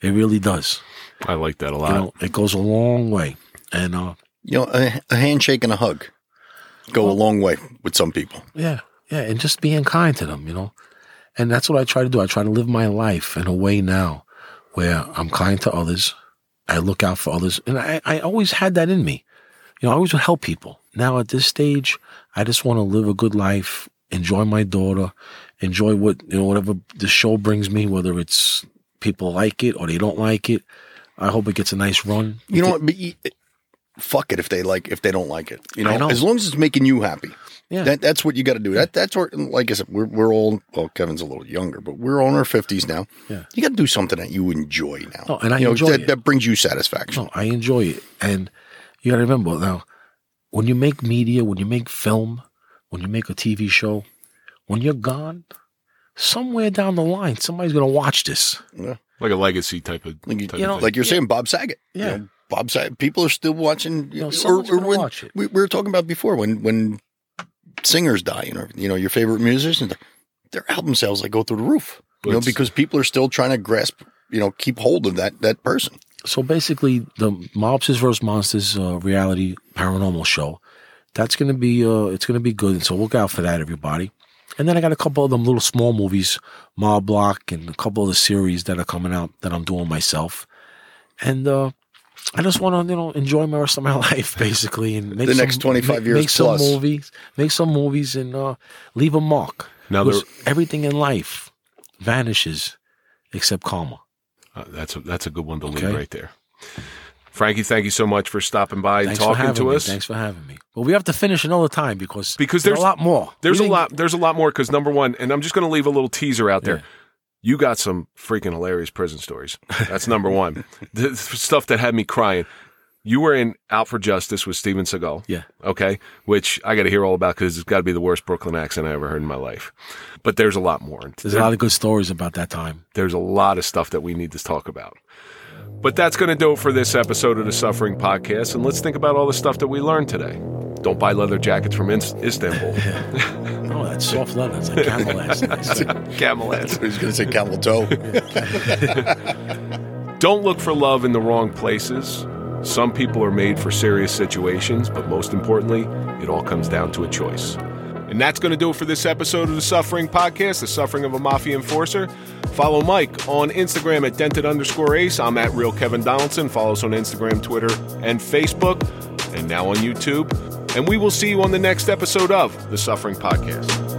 S4: It really does.
S1: I like that a lot.
S4: You know, it goes a long way. And uh,
S5: You know, a, a handshake and a hug go a long way with some people.
S4: Yeah, yeah, and just being kind to them, you know. And that's what I try to do. I try to live my life in a way now where I'm kind to others. I look out for others, and I, I always had that in me. You know, I always would help people. Now at this stage, I just want to live a good life, enjoy my daughter, enjoy what you know, whatever the show brings me, whether it's people like it or they don't like it. I hope it gets a nice run.
S5: You know what? But eh, fuck it if they like if they don't like it. You know,
S4: know.
S5: as long as it's making you happy.
S4: Yeah.
S5: That that's what you got to do. That that's where, like I said, we're we're all well. Kevin's a little younger, but we're all in our fifties now.
S4: Yeah.
S5: you got to do something that you enjoy now.
S4: Oh, and I
S5: you know,
S4: enjoy
S5: that,
S4: it.
S5: that brings you satisfaction.
S4: No, I enjoy it. And you gotta remember now, when you make media, when you make film, when you make a TV show, when you're gone, somewhere down the line, somebody's gonna watch this. Yeah.
S1: like a legacy type of.
S5: Like, you,
S1: type
S4: you
S1: of
S4: know,
S1: thing.
S5: like you're
S4: Yeah.
S5: saying, Bob Saget. You
S4: Yeah.
S5: know, Bob Saget. People are still watching.
S4: You know,
S5: or, or when
S4: watch it.
S5: We, we were talking about before when when singers die. You know, you know your favorite musicians. Their album sales like go through the roof.
S1: But
S5: you know, because people are still trying to grasp. You know, keep hold of that that person.
S4: So basically, the Mobsters vs. Monsters uh, reality paranormal show, that's gonna be uh, it's gonna be good. So look out for that, everybody. And then I got a couple of them little small movies, Mob Block, and a couple of the series that are coming out that I'm doing myself. And uh, I just want to, you know, enjoy my rest of my life, basically, and make
S5: The
S4: some-
S5: next 25
S4: make,
S5: years
S4: make some movies, make some movies, and uh, leave a mark.
S1: Now
S4: Because
S1: there-
S4: everything in life vanishes except karma.
S1: Uh, that's a, that's a good one to leave right there. Frankie, thank you so much for stopping by and
S4: Thanks for
S1: talking to
S4: me.
S1: us.
S4: Thanks for having me. Well, we have to finish another time because
S1: Because
S4: there's,
S1: there's-
S4: a lot more.
S1: There's a lot. There's a lot more because number one, and I'm just going to leave a little teaser out there.
S4: Yeah.
S1: You got some freaking hilarious prison stories. That's number one. the stuff that had me crying. You were in Out for Justice with Steven Seagal.
S4: Yeah.
S1: Okay. Which I got to hear all about because it's got to be the worst Brooklyn accent I ever heard in my life. But there's a lot more.
S4: There's a lot of good stories about that time.
S1: there's a lot of stuff that we need to talk about. But that's going to do it for this episode of the Suffering Podcast. And let's think about all the stuff that we learned today. Don't buy leather jackets from Istanbul.
S4: Oh, that's soft leather. It's like camel ass. Nice.
S1: Camel ass.
S5: I was going to say camel toe.
S1: Don't look for love in the wrong places. Some people are made for serious situations, but most importantly, it all comes down to a choice. And that's going to do it for this episode of the Suffering Podcast, The Suffering of a Mafia Enforcer. Follow Mike on Instagram at dented underscore ace. I'm at real Kevin Donaldson. Follow us on Instagram, Twitter, and Facebook, and now on YouTube. And we will see you on the next episode of the Suffering Podcast.